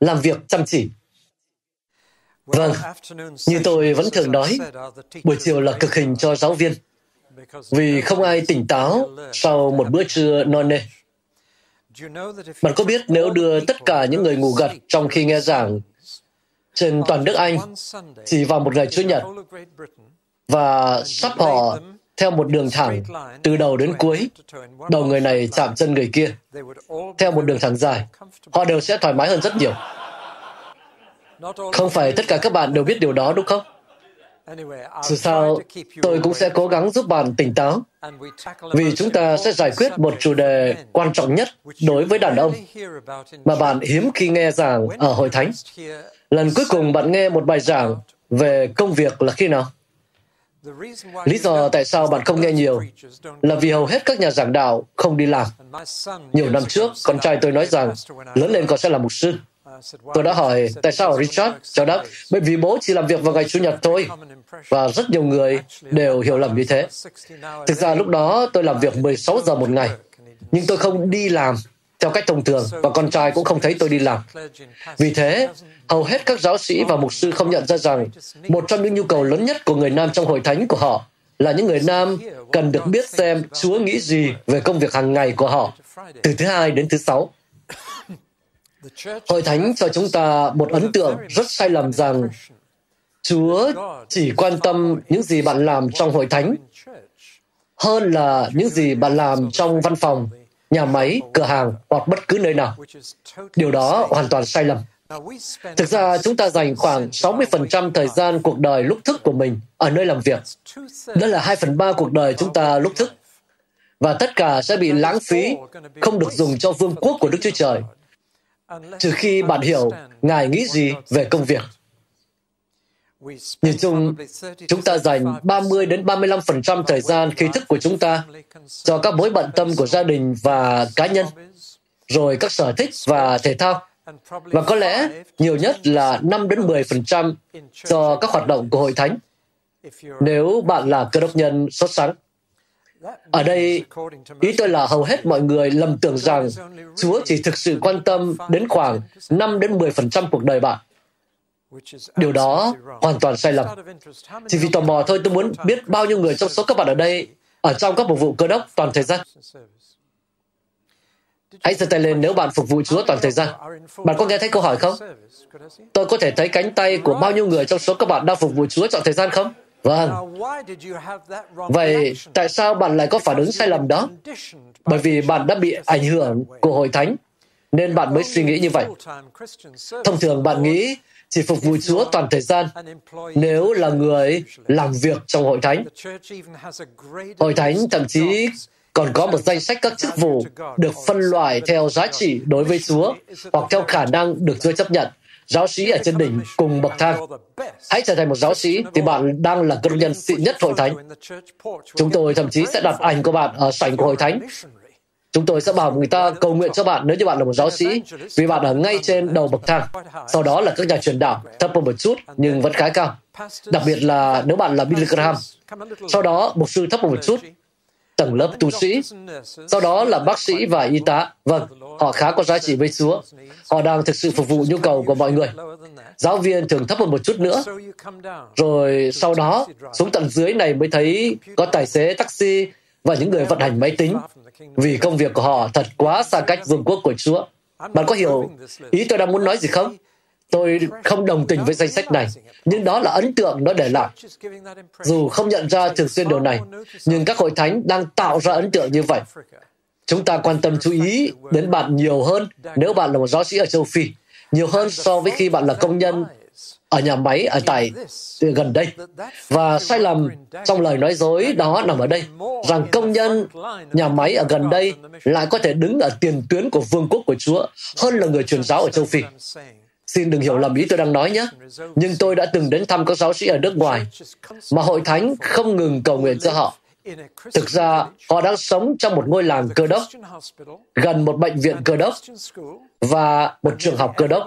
làm việc chăm chỉ Vâng, như tôi vẫn thường nói, buổi chiều là cực hình cho giáo viên, vì không ai tỉnh táo sau một bữa trưa non nê. Bạn có biết nếu đưa tất cả những người ngủ gật trong khi nghe giảng trên toàn nước Anh chỉ vào một ngày Chủ nhật và sắp họ theo một đường thẳng từ đầu đến cuối, đầu người này chạm chân người kia, theo một đường thẳng dài, họ đều sẽ thoải mái hơn rất nhiều. Không phải tất cả các bạn đều biết điều đó đúng không? Dù sao, tôi cũng sẽ cố gắng giúp bạn tỉnh táo, vì chúng ta sẽ giải quyết một chủ đề quan trọng nhất đối với đàn ông mà bạn hiếm khi nghe giảng ở hội thánh. Lần cuối cùng bạn nghe một bài giảng về công việc là khi nào? Lý do tại sao bạn không nghe nhiều là vì hầu hết các nhà giảng đạo không đi làm. Nhiều năm trước, con trai tôi nói rằng lớn lên con sẽ là mục sư. Tôi đã hỏi, tại sao Richard? cho đáp, bởi vì bố chỉ làm việc vào ngày Chủ nhật thôi. Và rất nhiều người đều hiểu lầm như thế. Thực ra lúc đó tôi làm việc 16 giờ một ngày, nhưng tôi không đi làm theo cách thông thường và con trai cũng không thấy tôi đi làm. Vì thế, hầu hết các giáo sĩ và mục sư không nhận ra rằng một trong những nhu cầu lớn nhất của người nam trong hội thánh của họ là những người nam cần được biết xem Chúa nghĩ gì về công việc hàng ngày của họ, từ thứ hai đến thứ sáu. Hội thánh cho chúng ta một ấn tượng rất sai lầm rằng Chúa chỉ quan tâm những gì bạn làm trong hội thánh hơn là những gì bạn làm trong văn phòng, nhà máy, cửa hàng hoặc bất cứ nơi nào. Điều đó hoàn toàn sai lầm. Thực ra, chúng ta dành khoảng 60% thời gian cuộc đời lúc thức của mình ở nơi làm việc. Đó là 2 phần 3 cuộc đời chúng ta lúc thức. Và tất cả sẽ bị lãng phí, không được dùng cho vương quốc của Đức Chúa Trời trừ khi bạn hiểu Ngài nghĩ gì về công việc. Nhìn chung, chúng ta dành 30 đến 35% thời gian khí thức của chúng ta cho các mối bận tâm của gia đình và cá nhân, rồi các sở thích và thể thao, và có lẽ nhiều nhất là 5 đến 10% cho các hoạt động của hội thánh, nếu bạn là cơ đốc nhân xuất sắc. Ở đây, ý tôi là hầu hết mọi người lầm tưởng rằng Chúa chỉ thực sự quan tâm đến khoảng 5 đến 10% cuộc đời bạn. Điều đó hoàn toàn sai lầm. Chỉ vì tò mò thôi tôi muốn biết bao nhiêu người trong số các bạn ở đây ở trong các phục vụ cơ đốc toàn thời gian. Hãy giơ tay lên nếu bạn phục vụ Chúa toàn thời gian. Bạn có nghe thấy câu hỏi không? Tôi có thể thấy cánh tay của bao nhiêu người trong số các bạn đang phục vụ Chúa chọn thời gian không? Vâng. Vậy tại sao bạn lại có phản ứng sai lầm đó? Bởi vì bạn đã bị ảnh hưởng của hội thánh, nên bạn mới suy nghĩ như vậy. Thông thường bạn nghĩ chỉ phục vụ Chúa toàn thời gian nếu là người làm việc trong hội thánh. Hội thánh thậm chí còn có một danh sách các chức vụ được phân loại theo giá trị đối với Chúa hoặc theo khả năng được Chúa chấp nhận giáo sĩ ở trên đỉnh cùng bậc thang. Hãy trở thành một giáo sĩ thì bạn đang là công nhân xịn nhất hội thánh. Chúng tôi thậm chí sẽ đặt ảnh của bạn ở sảnh của hội thánh. Chúng tôi sẽ bảo người ta cầu nguyện cho bạn nếu như bạn là một giáo sĩ, vì bạn ở ngay trên đầu bậc thang. Sau đó là các nhà truyền đạo, thấp hơn một chút nhưng vẫn khá cao. Đặc biệt là nếu bạn là Billy Graham. Sau đó, mục sư thấp hơn một chút, tầng lớp tu sĩ. Sau đó là bác sĩ và y tá. Vâng, họ khá có giá trị với Chúa. Họ đang thực sự phục vụ nhu cầu của mọi người. Giáo viên thường thấp hơn một chút nữa. Rồi sau đó, xuống tận dưới này mới thấy có tài xế taxi và những người vận hành máy tính vì công việc của họ thật quá xa cách vương quốc của Chúa. Bạn có hiểu ý tôi đang muốn nói gì không? Tôi không đồng tình với danh sách này, nhưng đó là ấn tượng nó để lại. Dù không nhận ra thường xuyên điều này, nhưng các hội thánh đang tạo ra ấn tượng như vậy. Chúng ta quan tâm chú ý đến bạn nhiều hơn nếu bạn là một giáo sĩ ở châu Phi, nhiều hơn so với khi bạn là công nhân ở nhà máy ở tại gần đây. Và sai lầm trong lời nói dối đó nằm ở đây, rằng công nhân nhà máy ở gần đây lại có thể đứng ở tiền tuyến của vương quốc của Chúa hơn là người truyền giáo ở châu Phi. Xin đừng hiểu lầm ý tôi đang nói nhé. Nhưng tôi đã từng đến thăm các giáo sĩ ở nước ngoài, mà hội thánh không ngừng cầu nguyện cho họ. Thực ra, họ đang sống trong một ngôi làng cơ đốc, gần một bệnh viện cơ đốc và một trường học cơ đốc,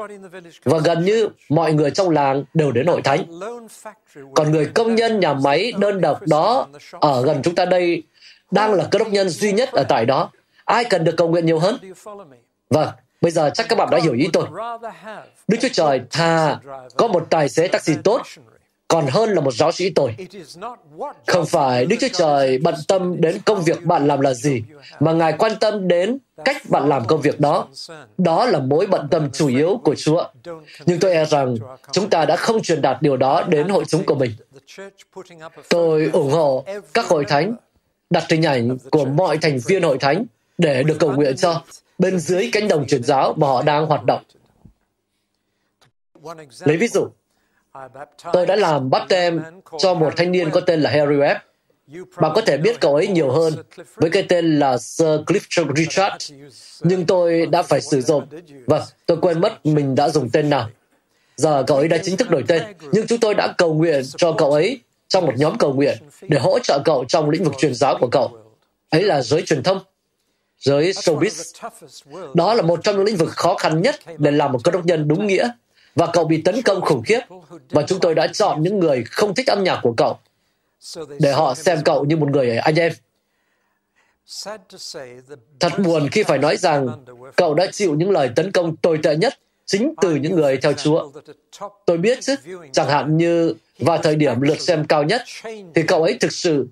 và gần như mọi người trong làng đều đến hội thánh. Còn người công nhân nhà máy đơn độc đó ở gần chúng ta đây đang là cơ đốc nhân duy nhất ở tại đó. Ai cần được cầu nguyện nhiều hơn? Vâng, bây giờ chắc các bạn đã hiểu ý tôi. Đức Chúa Trời thà có một tài xế taxi tốt còn hơn là một giáo sĩ tồi. Không phải Đức Chúa Trời bận tâm đến công việc bạn làm là gì, mà Ngài quan tâm đến cách bạn làm công việc đó. Đó là mối bận tâm chủ yếu của Chúa. Nhưng tôi e rằng chúng ta đã không truyền đạt điều đó đến hội chúng của mình. Tôi ủng hộ các hội thánh đặt hình ảnh của mọi thành viên hội thánh để được cầu nguyện cho bên dưới cánh đồng truyền giáo mà họ đang hoạt động. Lấy ví dụ, Tôi đã làm bắp tem cho một thanh niên có tên là Harry Webb. Bạn có thể biết cậu ấy nhiều hơn với cái tên là Sir Clifford Richard, nhưng tôi đã phải sử dụng. Vâng, tôi quên mất mình đã dùng tên nào. Giờ cậu ấy đã chính thức đổi tên, nhưng chúng tôi đã cầu nguyện cho cậu ấy trong một nhóm cầu nguyện để hỗ trợ cậu trong lĩnh vực truyền giáo của cậu. Ấy là giới truyền thông, giới showbiz. Đó là một trong những lĩnh vực khó khăn nhất để làm một cơ đốc nhân đúng nghĩa và cậu bị tấn công khủng khiếp và chúng tôi đã chọn những người không thích âm nhạc của cậu để họ xem cậu như một người anh em. Thật buồn khi phải nói rằng cậu đã chịu những lời tấn công tồi tệ nhất chính từ những người theo Chúa. Tôi biết chứ, chẳng hạn như vào thời điểm lượt xem cao nhất, thì cậu ấy thực sự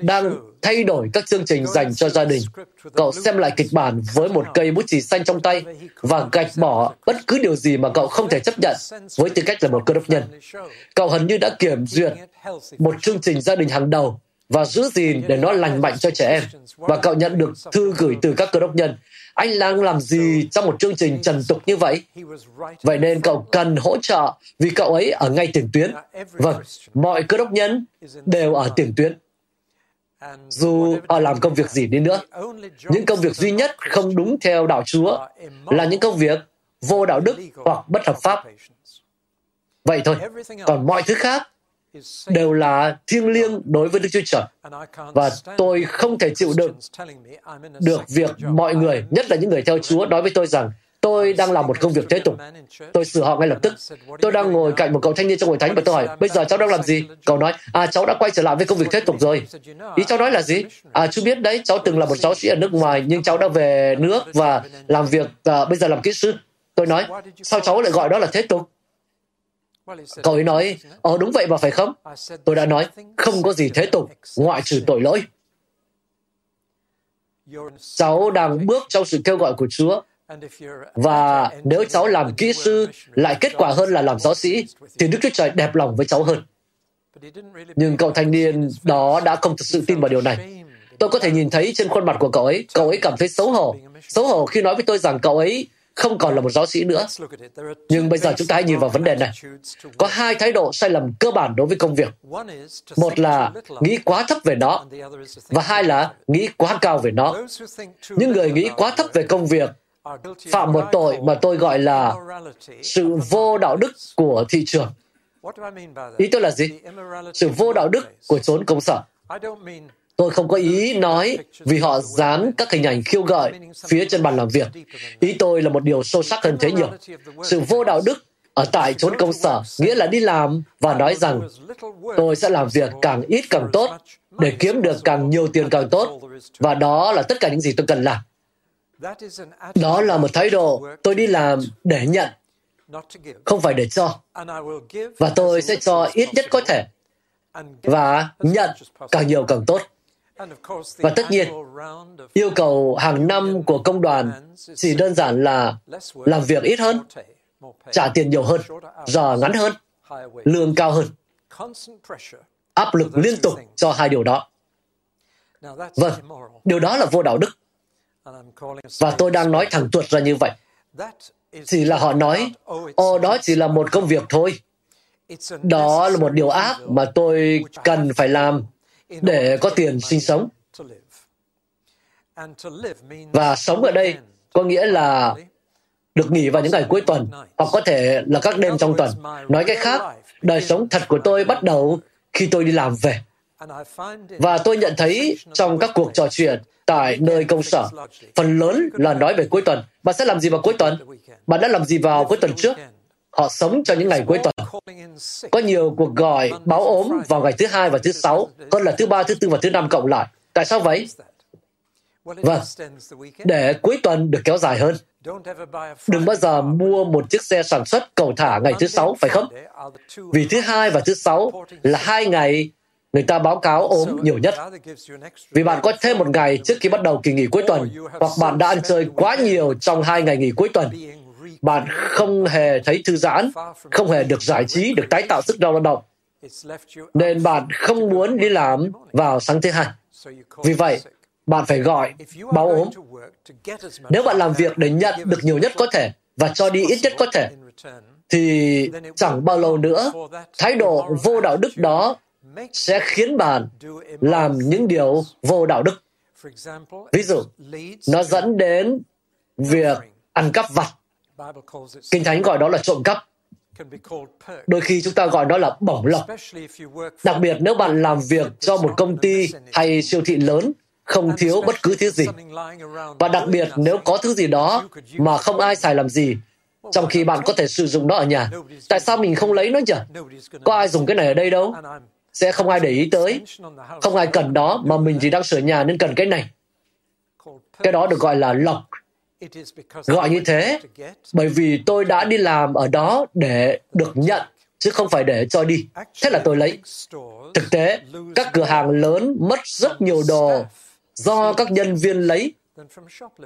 đang thay đổi các chương trình dành cho gia đình. Cậu xem lại kịch bản với một cây bút chì xanh trong tay và gạch bỏ bất cứ điều gì mà cậu không thể chấp nhận với tư cách là một cơ đốc nhân. Cậu gần như đã kiểm duyệt một chương trình gia đình hàng đầu và giữ gìn để nó lành mạnh cho trẻ em. Và cậu nhận được thư gửi từ các cơ đốc nhân. Anh đang làm gì trong một chương trình trần tục như vậy? Vậy nên cậu cần hỗ trợ vì cậu ấy ở ngay tiền tuyến. Vâng, mọi cơ đốc nhân đều ở tiền tuyến dù họ làm công việc gì đi nữa. Những công việc duy nhất không đúng theo đạo Chúa là những công việc vô đạo đức hoặc bất hợp pháp. Vậy thôi. Còn mọi thứ khác đều là thiêng liêng đối với Đức Chúa Trời. Và tôi không thể chịu đựng được việc mọi người, nhất là những người theo Chúa, nói với tôi rằng tôi đang làm một công việc thế tục. Tôi sửa họ ngay lập tức. Tôi đang ngồi cạnh một cậu thanh niên trong hội thánh và tôi hỏi, bây giờ cháu đang làm gì? Cậu nói, à cháu đã quay trở lại với công việc thế tục rồi. Ý cháu nói là gì? À chú biết đấy, cháu từng là một giáo sĩ ở nước ngoài, nhưng cháu đã về nước và làm việc, à, bây giờ làm kỹ sư. Tôi nói, sao cháu lại gọi đó là thế tục? Cậu ấy nói, ờ đúng vậy mà phải không? Tôi đã nói, không có gì thế tục, ngoại trừ tội lỗi. Cháu đang bước trong sự kêu gọi của Chúa và nếu cháu làm kỹ sư lại kết quả hơn là làm giáo sĩ, thì Đức Chúa Trời đẹp lòng với cháu hơn. Nhưng cậu thanh niên đó đã không thực sự tin vào điều này. Tôi có thể nhìn thấy trên khuôn mặt của cậu ấy, cậu ấy cảm thấy xấu hổ. Xấu hổ khi nói với tôi rằng cậu ấy không còn là một giáo sĩ nữa. Nhưng bây giờ chúng ta hãy nhìn vào vấn đề này. Có hai thái độ sai lầm cơ bản đối với công việc. Một là nghĩ quá thấp về nó, và hai là nghĩ quá cao về nó. Những người nghĩ quá thấp về công việc phạm một tội mà tôi gọi là sự vô đạo đức của thị trường. Ý tôi là gì? Sự vô đạo đức của chốn công sở. Tôi không có ý nói vì họ dán các hình ảnh khiêu gợi phía trên bàn làm việc. Ý tôi là một điều sâu sắc hơn thế nhiều. Sự vô đạo đức ở tại chốn công sở nghĩa là đi làm và nói rằng tôi sẽ làm việc càng ít càng tốt để kiếm được càng nhiều tiền càng tốt và đó là tất cả những gì tôi cần làm đó là một thái độ tôi đi làm để nhận, không phải để cho. Và tôi sẽ cho ít nhất có thể và nhận càng nhiều càng tốt. Và tất nhiên, yêu cầu hàng năm của công đoàn chỉ đơn giản là làm việc ít hơn, trả tiền nhiều hơn, giờ ngắn hơn, lương cao hơn. Áp lực liên tục cho hai điều đó. Vâng, điều đó là vô đạo đức. Và tôi đang nói thẳng tuột ra như vậy. Chỉ là họ nói, ồ đó chỉ là một công việc thôi. Đó là một điều ác mà tôi cần phải làm để có tiền sinh sống. Và sống ở đây có nghĩa là được nghỉ vào những ngày cuối tuần, hoặc có thể là các đêm trong tuần. Nói cách khác, đời sống thật của tôi bắt đầu khi tôi đi làm về. Và tôi nhận thấy trong các cuộc trò chuyện tại nơi công sở, phần lớn là nói về cuối tuần. Bạn sẽ làm gì vào cuối tuần? Bạn đã làm gì vào cuối tuần trước? Họ sống cho những ngày cuối tuần. Có nhiều cuộc gọi báo ốm vào ngày thứ hai và thứ sáu, hơn là thứ ba, thứ tư và thứ năm cộng lại. Tại sao vậy? Vâng, để cuối tuần được kéo dài hơn. Đừng bao giờ mua một chiếc xe sản xuất cầu thả ngày thứ sáu, phải không? Vì thứ hai và thứ sáu là hai ngày người ta báo cáo ốm nhiều nhất. Vì bạn có thêm một ngày trước khi bắt đầu kỳ nghỉ cuối tuần, hoặc bạn đã ăn chơi quá nhiều trong hai ngày nghỉ cuối tuần. Bạn không hề thấy thư giãn, không hề được giải trí, được tái tạo sức lao động. Nên bạn không muốn đi làm vào sáng thứ hai. Vì vậy, bạn phải gọi, báo ốm. Nếu bạn làm việc để nhận được nhiều nhất có thể và cho đi ít nhất có thể, thì chẳng bao lâu nữa, thái độ vô đạo đức đó sẽ khiến bạn làm những điều vô đạo đức. Ví dụ, nó dẫn đến việc ăn cắp vặt. Kinh Thánh gọi đó là trộm cắp. Đôi khi chúng ta gọi đó là bổng lộc. Đặc biệt nếu bạn làm việc cho một công ty hay siêu thị lớn, không thiếu bất cứ thứ gì. Và đặc biệt nếu có thứ gì đó mà không ai xài làm gì, trong khi bạn có thể sử dụng nó ở nhà. Tại sao mình không lấy nó nhỉ? Có ai dùng cái này ở đây đâu? Sẽ không ai để ý tới. Không ai cần đó, mà mình chỉ đang sửa nhà nên cần cái này. Cái đó được gọi là lộc. Gọi như thế, bởi vì tôi đã đi làm ở đó để được nhận, chứ không phải để cho đi. Thế là tôi lấy. Thực tế, các cửa hàng lớn mất rất nhiều đồ do các nhân viên lấy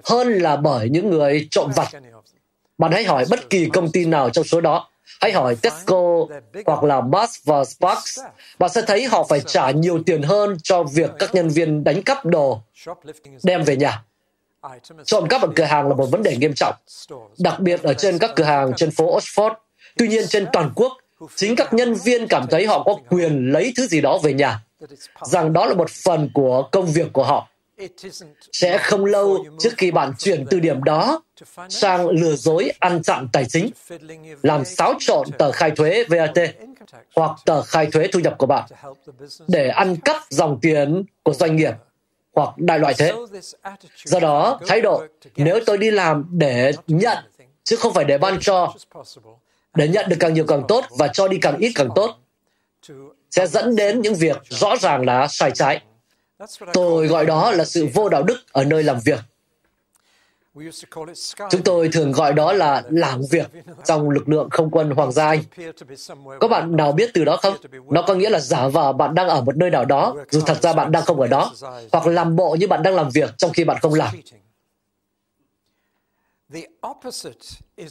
hơn là bởi những người trộm vặt. Bạn hãy hỏi bất kỳ công ty nào trong số đó. Hãy hỏi Tesco hoặc là Mars và Sparks. Bạn sẽ thấy họ phải trả nhiều tiền hơn cho việc các nhân viên đánh cắp đồ đem về nhà. Trộm cắp ở cửa hàng là một vấn đề nghiêm trọng, đặc biệt ở trên các cửa hàng trên phố Oxford. Tuy nhiên trên toàn quốc, chính các nhân viên cảm thấy họ có quyền lấy thứ gì đó về nhà, rằng đó là một phần của công việc của họ. Sẽ không lâu trước khi bạn chuyển từ điểm đó sang lừa dối ăn chặn tài chính, làm xáo trộn tờ khai thuế VAT hoặc tờ khai thuế thu nhập của bạn để ăn cắp dòng tiền của doanh nghiệp hoặc đại loại thế. Do đó, thái độ nếu tôi đi làm để nhận chứ không phải để ban cho, để nhận được càng nhiều càng tốt và cho đi càng ít càng tốt, sẽ dẫn đến những việc rõ ràng là sai trái. Tôi gọi đó là sự vô đạo đức ở nơi làm việc. Chúng tôi thường gọi đó là làm việc trong lực lượng không quân Hoàng gia Anh. Có bạn nào biết từ đó không? Nó có nghĩa là giả vờ bạn đang ở một nơi nào đó, dù thật ra bạn đang không ở đó, hoặc làm bộ như bạn đang làm việc trong khi bạn không làm.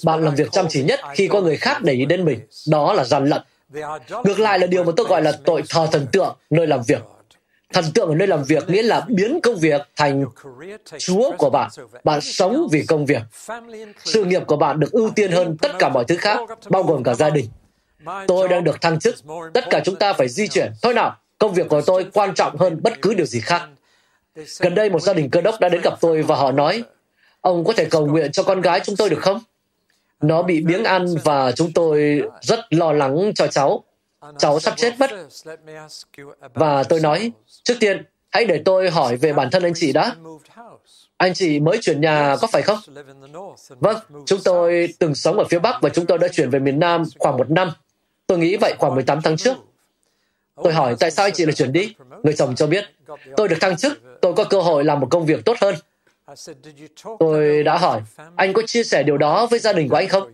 Bạn làm việc chăm chỉ nhất khi có người khác để ý đến mình. Đó là gian lận. Ngược lại là điều mà tôi gọi là tội thờ thần tượng nơi làm việc. Thần tượng ở nơi làm việc nghĩa là biến công việc thành Chúa của bạn. Bạn sống vì công việc. Sự nghiệp của bạn được ưu tiên hơn tất cả mọi thứ khác, bao gồm cả gia đình. Tôi đang được thăng chức. Tất cả chúng ta phải di chuyển. Thôi nào, công việc của tôi quan trọng hơn bất cứ điều gì khác. Gần đây một gia đình cơ đốc đã đến gặp tôi và họ nói, ông có thể cầu nguyện cho con gái chúng tôi được không? Nó bị biếng ăn và chúng tôi rất lo lắng cho cháu cháu sắp chết mất. Và tôi nói, trước tiên, hãy để tôi hỏi về bản thân anh chị đã. Anh chị mới chuyển nhà có phải không? Vâng, chúng tôi từng sống ở phía Bắc và chúng tôi đã chuyển về miền Nam khoảng một năm. Tôi nghĩ vậy khoảng 18 tháng trước. Tôi hỏi tại sao anh chị lại chuyển đi? Người chồng cho biết, tôi được thăng chức, tôi có cơ hội làm một công việc tốt hơn. Tôi đã hỏi, anh có chia sẻ điều đó với gia đình của anh không?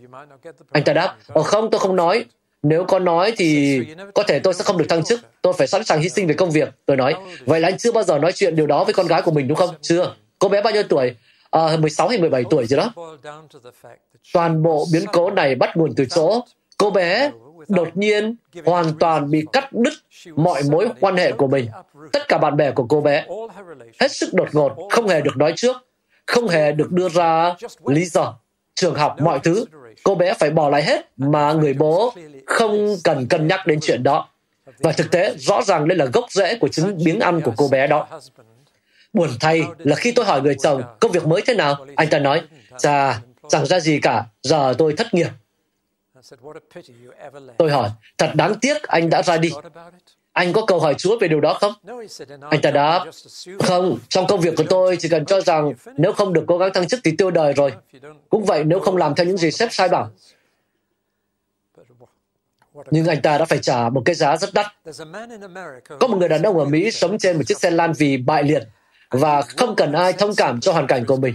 Anh ta đáp, Ồ không, tôi không nói. Nếu có nói thì có thể tôi sẽ không được thăng chức. Tôi phải sẵn sàng hy sinh về công việc. Tôi nói, vậy là anh chưa bao giờ nói chuyện điều đó với con gái của mình đúng không? Chưa. Cô bé bao nhiêu tuổi? À, 16 hay 17 tuổi gì đó. Toàn bộ biến cố này bắt nguồn từ chỗ cô bé đột nhiên hoàn toàn bị cắt đứt mọi mối quan hệ của mình. Tất cả bạn bè của cô bé hết sức đột ngột, không hề được nói trước, không hề được đưa ra lý do. Trường học, mọi thứ, cô bé phải bỏ lại hết mà người bố không cần cân nhắc đến chuyện đó. Và thực tế, rõ ràng đây là gốc rễ của chứng biếng ăn của cô bé đó. Buồn thay là khi tôi hỏi người chồng công việc mới thế nào, anh ta nói, chà, chẳng ra gì cả, giờ tôi thất nghiệp. Tôi hỏi, thật đáng tiếc anh đã ra đi. Anh có câu hỏi Chúa về điều đó không? Anh ta đáp, không, trong công việc của tôi chỉ cần cho rằng nếu không được cố gắng thăng chức thì tiêu đời rồi. Cũng vậy nếu không làm theo những gì sếp sai bảo. Nhưng anh ta đã phải trả một cái giá rất đắt. Có một người đàn ông ở Mỹ sống trên một chiếc xe lan vì bại liệt và không cần ai thông cảm cho hoàn cảnh của mình.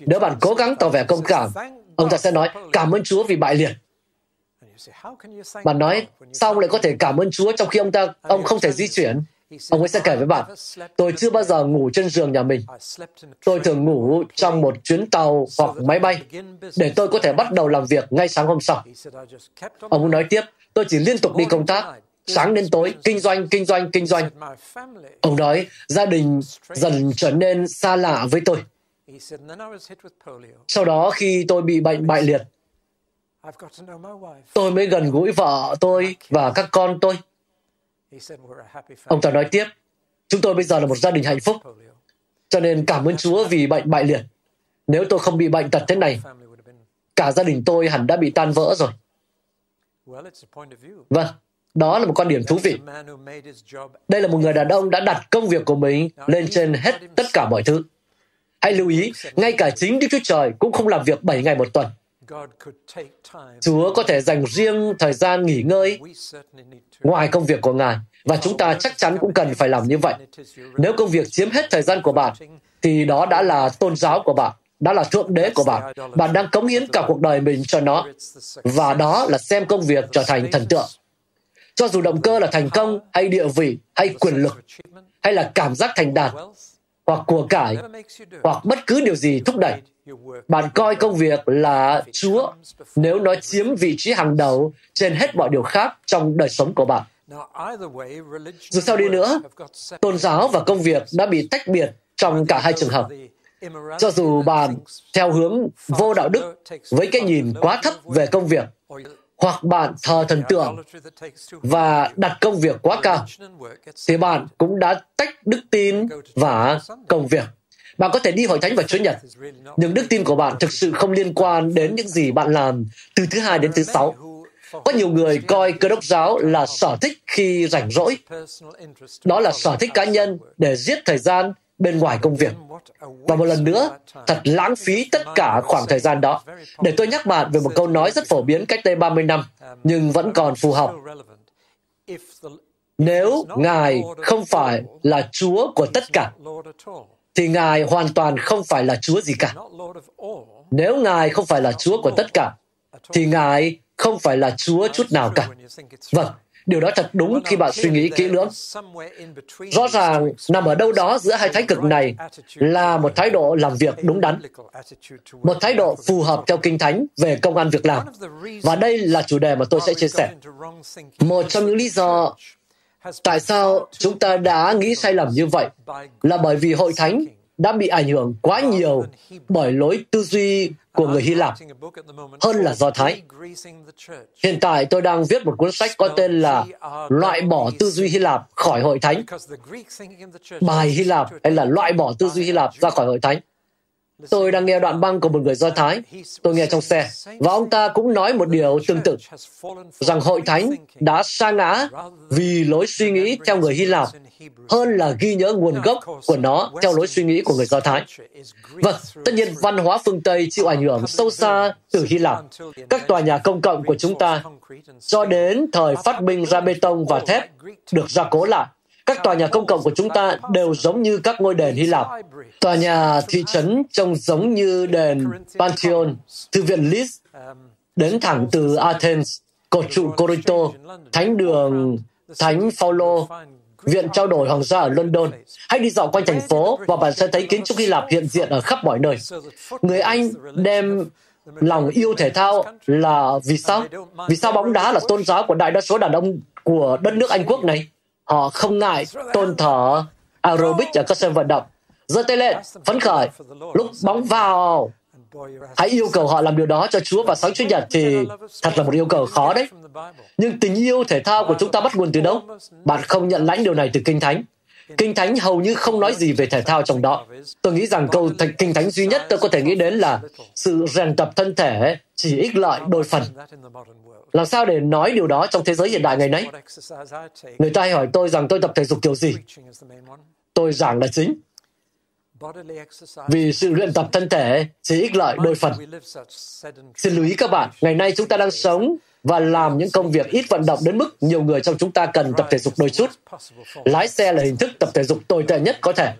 Nếu bạn cố gắng tỏ vẻ công cảm, ông ta sẽ nói cảm ơn Chúa vì bại liệt. Bạn nói, sao ông lại có thể cảm ơn Chúa trong khi ông ta ông không thể di chuyển? Ông ấy sẽ kể với bạn, tôi chưa bao giờ ngủ trên giường nhà mình. Tôi thường ngủ trong một chuyến tàu hoặc máy bay để tôi có thể bắt đầu làm việc ngay sáng hôm sau. Ông nói tiếp, tôi chỉ liên tục đi công tác, sáng đến tối, kinh doanh, kinh doanh, kinh doanh. Ông nói, gia đình dần trở nên xa lạ với tôi. Sau đó khi tôi bị bệnh bại liệt, tôi mới gần gũi vợ tôi và các con tôi. Ông ta nói tiếp, chúng tôi bây giờ là một gia đình hạnh phúc, cho nên cảm ơn Chúa vì bệnh bại liệt. Nếu tôi không bị bệnh tật thế này, cả gia đình tôi hẳn đã bị tan vỡ rồi. Vâng, đó là một quan điểm thú vị. Đây là một người đàn ông đã đặt công việc của mình lên trên hết tất cả mọi thứ. Hãy lưu ý, ngay cả chính Đức Chúa Trời cũng không làm việc 7 ngày một tuần. Chúa có thể dành riêng thời gian nghỉ ngơi ngoài công việc của Ngài, và chúng ta chắc chắn cũng cần phải làm như vậy. Nếu công việc chiếm hết thời gian của bạn, thì đó đã là tôn giáo của bạn, đã là thượng đế của bạn. Bạn đang cống hiến cả cuộc đời mình cho nó, và đó là xem công việc trở thành thần tượng. Cho dù động cơ là thành công, hay địa vị, hay quyền lực, hay là cảm giác thành đạt, hoặc của cải, hoặc bất cứ điều gì thúc đẩy, bạn coi công việc là Chúa nếu nó chiếm vị trí hàng đầu trên hết mọi điều khác trong đời sống của bạn. Dù sao đi nữa, tôn giáo và công việc đã bị tách biệt trong cả hai trường hợp. Cho dù bạn theo hướng vô đạo đức với cái nhìn quá thấp về công việc, hoặc bạn thờ thần tượng và đặt công việc quá cao, thì bạn cũng đã tách đức tin và công việc. Bạn có thể đi hội thánh vào Chúa Nhật, nhưng đức tin của bạn thực sự không liên quan đến những gì bạn làm từ thứ hai đến thứ sáu. Có nhiều người coi cơ đốc giáo là sở thích khi rảnh rỗi. Đó là sở thích cá nhân để giết thời gian bên ngoài công việc. Và một lần nữa, thật lãng phí tất cả khoảng thời gian đó. Để tôi nhắc bạn về một câu nói rất phổ biến cách đây 30 năm, nhưng vẫn còn phù hợp. Nếu Ngài không phải là Chúa của tất cả, thì Ngài hoàn toàn không phải là Chúa gì cả. Nếu Ngài không phải là Chúa của tất cả, thì Ngài không phải là Chúa chút nào cả. Vâng, điều đó thật đúng khi bạn suy nghĩ kỹ lưỡng. Rõ ràng nằm ở đâu đó giữa hai thái cực này là một thái độ làm việc đúng đắn, một thái độ phù hợp theo kinh thánh về công an việc làm. Và đây là chủ đề mà tôi sẽ chia sẻ. Một trong những lý do tại sao chúng ta đã nghĩ sai lầm như vậy là bởi vì hội thánh đã bị ảnh hưởng quá nhiều bởi lối tư duy của người Hy Lạp, hơn là Do Thái. Hiện tại tôi đang viết một cuốn sách có tên là Loại bỏ tư duy Hy Lạp khỏi hội thánh. Bài Hy Lạp hay là loại bỏ tư duy Hy Lạp ra khỏi hội thánh. Tôi đang nghe đoạn băng của một người Do Thái. Tôi nghe trong xe. Và ông ta cũng nói một điều tương tự. Rằng hội thánh đã sa ngã vì lối suy nghĩ theo người Hy Lạp hơn là ghi nhớ nguồn gốc của nó theo lối suy nghĩ của người Do Thái. Vâng, tất nhiên văn hóa phương Tây chịu ảnh hưởng sâu xa từ Hy Lạp. Các tòa nhà công cộng của chúng ta, cho đến thời phát minh ra bê tông và thép, được gia cố lại. Các tòa nhà công cộng của chúng ta đều giống như các ngôi đền Hy Lạp. Tòa nhà thị trấn trông giống như đền Pantheon, thư viện Lis, đến thẳng từ Athens, cột trụ Corinto, thánh đường Thánh Phaolô, Viện trao đổi hoàng gia ở London. Hãy đi dạo quanh thành phố và bạn sẽ thấy kiến trúc Hy Lạp hiện diện ở khắp mọi nơi. Người Anh đem lòng yêu thể thao là vì sao? Vì sao bóng đá là tôn giáo của đại đa số đàn ông của đất nước Anh quốc này? Họ không ngại tôn thờ aerobic ở các sân vận động. giơ tay lên, phấn khởi, lúc bóng vào. Hãy yêu cầu họ làm điều đó cho Chúa vào sáng Chúa nhật thì thật là một yêu cầu khó đấy. Nhưng tình yêu thể thao của chúng ta bắt nguồn từ đâu? Bạn không nhận lãnh điều này từ Kinh Thánh. Kinh Thánh hầu như không nói gì về thể thao trong đó. Tôi nghĩ rằng câu th- Kinh Thánh duy nhất tôi có thể nghĩ đến là sự rèn tập thân thể chỉ ích lợi đôi phần. Làm sao để nói điều đó trong thế giới hiện đại ngày nay? Người ta hay hỏi tôi rằng tôi tập thể dục kiểu gì? Tôi giảng là chính. Vì sự luyện tập thân thể chỉ ích lợi đôi phần. Xin lưu ý các bạn, ngày nay chúng ta đang sống và làm những công việc ít vận động đến mức nhiều người trong chúng ta cần tập thể dục đôi chút. Lái xe là hình thức tập thể dục tồi tệ nhất có thể.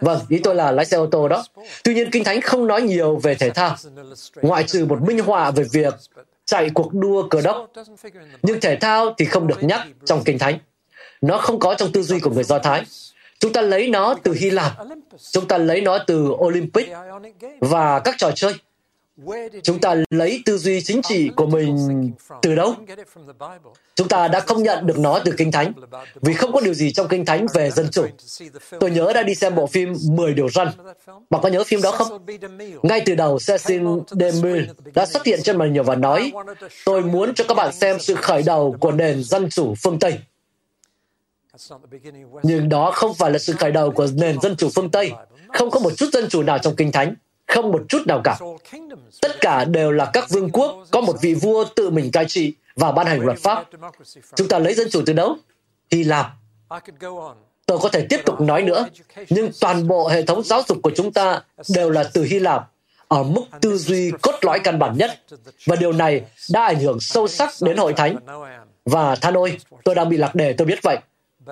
Vâng, ý tôi là lái xe ô tô đó. Tuy nhiên, Kinh Thánh không nói nhiều về thể thao, ngoại trừ một minh họa về việc chạy cuộc đua cờ đốc. Nhưng thể thao thì không được nhắc trong Kinh Thánh. Nó không có trong tư duy của người Do Thái. Chúng ta lấy nó từ Hy Lạp. Chúng ta lấy nó từ Olympic và các trò chơi. Chúng ta lấy tư duy chính trị của mình từ đâu? Chúng ta đã không nhận được nó từ Kinh Thánh, vì không có điều gì trong Kinh Thánh về dân chủ. Tôi nhớ đã đi xem bộ phim 10 điều răn. Bạn có nhớ phim đó không? Ngay từ đầu, Cecil DeMille đã xuất hiện trên màn nhiều và nói, tôi muốn cho các bạn xem sự khởi đầu của nền dân chủ phương Tây. Nhưng đó không phải là sự khởi đầu của nền dân chủ phương Tây. Không có một chút dân chủ nào trong Kinh Thánh. Không một chút nào cả. Tất cả đều là các vương quốc có một vị vua tự mình cai trị và ban hành luật pháp. Chúng ta lấy dân chủ từ đâu? Hy Lạp. Tôi có thể tiếp tục nói nữa, nhưng toàn bộ hệ thống giáo dục của chúng ta đều là từ Hy Lạp ở mức tư duy cốt lõi căn bản nhất. Và điều này đã ảnh hưởng sâu sắc đến hội thánh. Và than ôi, tôi đang bị lạc đề, tôi biết vậy.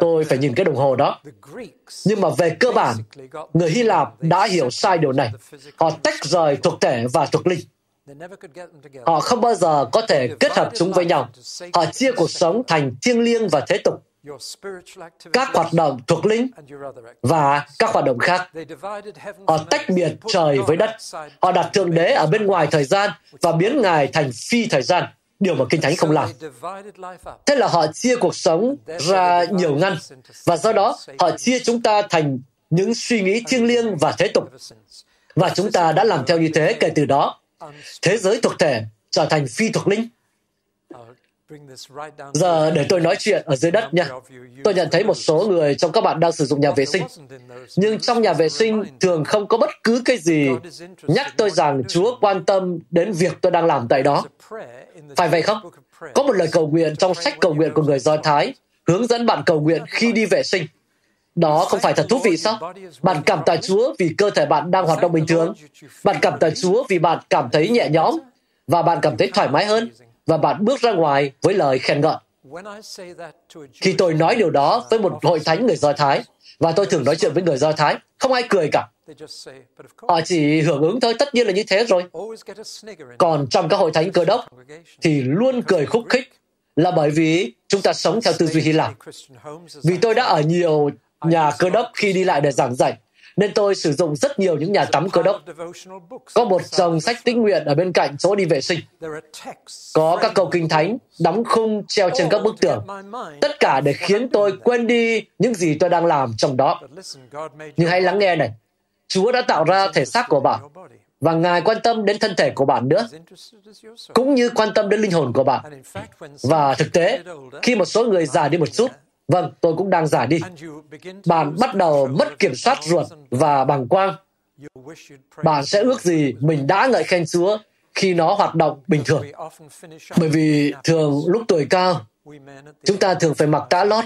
Tôi phải nhìn cái đồng hồ đó. Nhưng mà về cơ bản, người Hy Lạp đã hiểu sai điều này. Họ tách rời thuộc thể và thuộc linh. Họ không bao giờ có thể kết hợp chúng với nhau. Họ chia cuộc sống thành thiêng liêng và thế tục. Các hoạt động thuộc linh và các hoạt động khác. Họ tách biệt trời với đất. Họ đặt Thượng Đế ở bên ngoài thời gian và biến Ngài thành phi thời gian điều mà Kinh Thánh không làm. Thế là họ chia cuộc sống ra nhiều ngăn, và do đó họ chia chúng ta thành những suy nghĩ thiêng liêng và thế tục. Và chúng ta đã làm theo như thế kể từ đó. Thế giới thuộc thể trở thành phi thuộc linh. Giờ để tôi nói chuyện ở dưới đất nha. Tôi nhận thấy một số người trong các bạn đang sử dụng nhà vệ sinh. Nhưng trong nhà vệ sinh thường không có bất cứ cái gì nhắc tôi rằng Chúa quan tâm đến việc tôi đang làm tại đó. Phải vậy không? Có một lời cầu nguyện trong sách cầu nguyện của người Do Thái hướng dẫn bạn cầu nguyện khi đi vệ sinh. Đó không phải thật thú vị sao? Bạn cảm tạ Chúa vì cơ thể bạn đang hoạt động bình thường. Bạn cảm tạ Chúa vì bạn cảm thấy nhẹ nhõm và bạn cảm thấy thoải mái hơn và bạn bước ra ngoài với lời khen ngợi. Khi tôi nói điều đó với một hội thánh người Do Thái, và tôi thường nói chuyện với người Do Thái, không ai cười cả. Họ chỉ hưởng ứng thôi, tất nhiên là như thế rồi. Còn trong các hội thánh cơ đốc thì luôn cười khúc khích là bởi vì chúng ta sống theo tư duy Hy Lạp. Vì tôi đã ở nhiều nhà cơ đốc khi đi lại để giảng dạy, nên tôi sử dụng rất nhiều những nhà tắm cơ đốc. Có một dòng sách tĩnh nguyện ở bên cạnh chỗ đi vệ sinh. Có các câu kinh thánh đóng khung treo trên các bức tường. Tất cả để khiến tôi quên đi những gì tôi đang làm trong đó. Nhưng hãy lắng nghe này. Chúa đã tạo ra thể xác của bạn và Ngài quan tâm đến thân thể của bạn nữa, cũng như quan tâm đến linh hồn của bạn. Và thực tế, khi một số người già đi một chút, Vâng, tôi cũng đang giả đi. Bạn bắt đầu mất kiểm soát ruột và bằng quang. Bạn sẽ ước gì mình đã ngợi khen Chúa khi nó hoạt động bình thường. Bởi vì thường lúc tuổi cao, chúng ta thường phải mặc tã lót.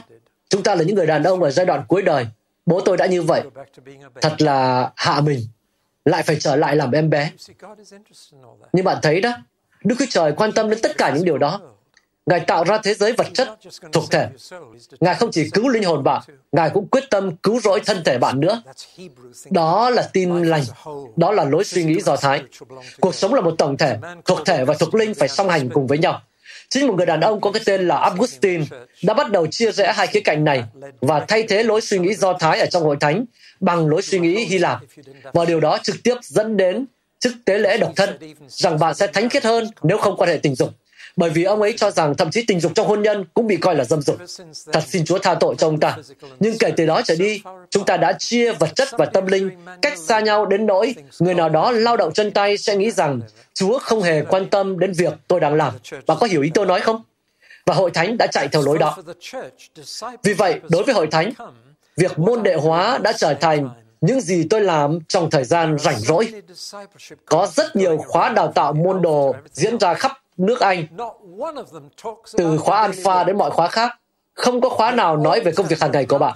Chúng ta là những người đàn ông ở giai đoạn cuối đời. Bố tôi đã như vậy. Thật là hạ mình. Lại phải trở lại làm em bé. Nhưng bạn thấy đó, Đức Chúa Trời quan tâm đến tất cả những điều đó. Ngài tạo ra thế giới vật chất thuộc thể. Ngài không chỉ cứu linh hồn bạn, Ngài cũng quyết tâm cứu rỗi thân thể bạn nữa. Đó là tin lành. Đó là lối suy nghĩ do Thái. Cuộc sống là một tổng thể, thuộc thể và thuộc linh phải song hành cùng với nhau. Chính một người đàn ông có cái tên là Augustine đã bắt đầu chia rẽ hai khía cạnh này và thay thế lối suy nghĩ do Thái ở trong hội thánh bằng lối suy nghĩ Hy Lạp. Và điều đó trực tiếp dẫn đến chức tế lễ độc thân, rằng bạn sẽ thánh khiết hơn nếu không quan hệ tình dục bởi vì ông ấy cho rằng thậm chí tình dục trong hôn nhân cũng bị coi là dâm dục. Thật xin Chúa tha tội cho ông ta. Nhưng kể từ đó trở đi, chúng ta đã chia vật chất và tâm linh cách xa nhau đến nỗi người nào đó lao động chân tay sẽ nghĩ rằng Chúa không hề quan tâm đến việc tôi đang làm. Bạn có hiểu ý tôi nói không? Và hội thánh đã chạy theo lối đó. Vì vậy, đối với hội thánh, việc môn đệ hóa đã trở thành những gì tôi làm trong thời gian rảnh rỗi. Có rất nhiều khóa đào tạo môn đồ diễn ra khắp nước Anh, từ khóa Alpha đến mọi khóa khác. Không có khóa nào nói về công việc hàng ngày của bạn.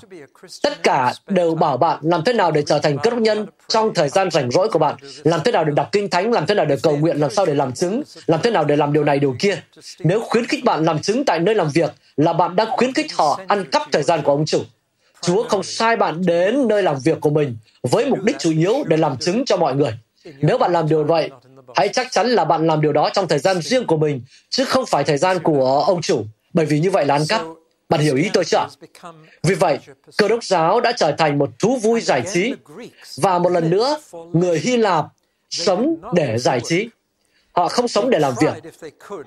Tất cả đều bảo bạn làm thế nào để trở thành cơ đốc nhân trong thời gian rảnh rỗi của bạn, làm thế nào để đọc kinh thánh, làm thế nào để cầu nguyện, làm sao để làm chứng, làm thế nào để làm điều này điều kia. Nếu khuyến khích bạn làm chứng tại nơi làm việc là bạn đang khuyến khích họ ăn cắp thời gian của ông chủ. Chúa không sai bạn đến nơi làm việc của mình với mục đích chủ yếu để làm chứng cho mọi người. Nếu bạn làm điều vậy, hãy chắc chắn là bạn làm điều đó trong thời gian riêng của mình, chứ không phải thời gian của ông chủ, bởi vì như vậy là ăn cắp. Bạn hiểu ý tôi chưa? Vì vậy, cơ đốc giáo đã trở thành một thú vui giải trí. Và một lần nữa, người Hy Lạp sống để giải trí. Họ không sống để làm việc.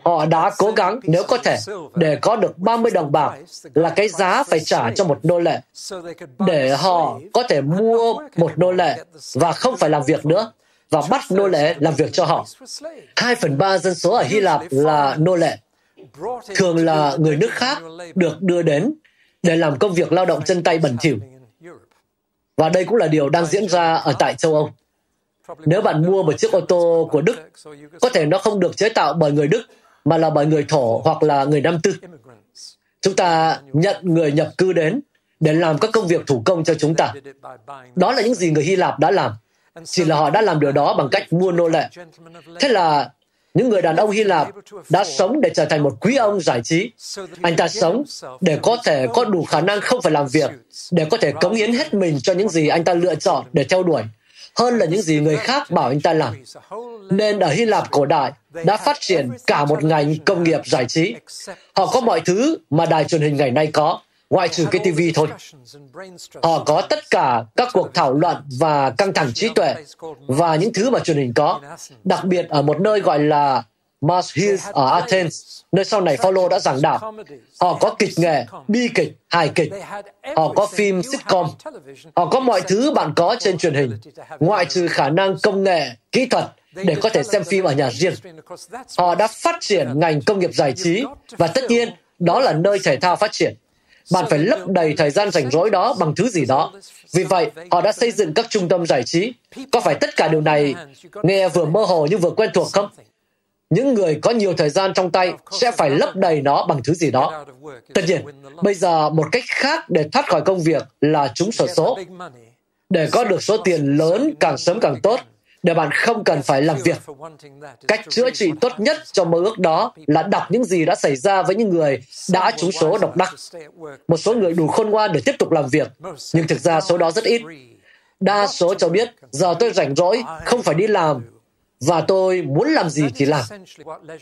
Họ đã cố gắng, nếu có thể, để có được 30 đồng bạc là cái giá phải trả cho một nô lệ, để họ có thể mua một nô lệ và không phải làm việc nữa và bắt nô lệ làm việc cho họ. Hai phần ba dân số ở Hy Lạp là nô lệ thường là người nước khác được đưa đến để làm công việc lao động chân tay bẩn thỉu. Và đây cũng là điều đang diễn ra ở tại châu Âu. Nếu bạn mua một chiếc ô tô của Đức, có thể nó không được chế tạo bởi người Đức, mà là bởi người thổ hoặc là người Nam Tư. Chúng ta nhận người nhập cư đến để làm các công việc thủ công cho chúng ta. Đó là những gì người Hy Lạp đã làm. Chỉ là họ đã làm điều đó bằng cách mua nô lệ. Thế là những người đàn ông Hy Lạp đã sống để trở thành một quý ông giải trí. Anh ta sống để có thể có đủ khả năng không phải làm việc, để có thể cống hiến hết mình cho những gì anh ta lựa chọn để theo đuổi, hơn là những gì người khác bảo anh ta làm. Nên ở Hy Lạp cổ đại đã phát triển cả một ngành công nghiệp giải trí. Họ có mọi thứ mà đài truyền hình ngày nay có, ngoại trừ cái TV thôi. Họ có tất cả các cuộc thảo luận và căng thẳng trí tuệ và những thứ mà truyền hình có, đặc biệt ở một nơi gọi là Mars Hills ở Athens, nơi sau này Paulo đã giảng đạo. Họ có kịch nghệ, bi kịch, hài kịch. Họ có phim sitcom. Họ có mọi thứ bạn có trên truyền hình, ngoại trừ khả năng công nghệ, kỹ thuật để có thể xem phim ở nhà riêng. Họ đã phát triển ngành công nghiệp giải trí và tất nhiên đó là nơi thể thao phát triển. Bạn phải lấp đầy thời gian rảnh rỗi đó bằng thứ gì đó. Vì vậy, họ đã xây dựng các trung tâm giải trí. Có phải tất cả điều này nghe vừa mơ hồ nhưng vừa quen thuộc không? Những người có nhiều thời gian trong tay sẽ phải lấp đầy nó bằng thứ gì đó. Tất nhiên, bây giờ một cách khác để thoát khỏi công việc là trúng sổ số. Để có được số tiền lớn càng sớm càng tốt, để bạn không cần phải làm việc. Cách chữa trị tốt nhất cho mơ ước đó là đọc những gì đã xảy ra với những người đã trúng số độc đắc. Một số người đủ khôn ngoan để tiếp tục làm việc, nhưng thực ra số đó rất ít. Đa số cho biết, giờ tôi rảnh rỗi, không phải đi làm, và tôi muốn làm gì thì làm.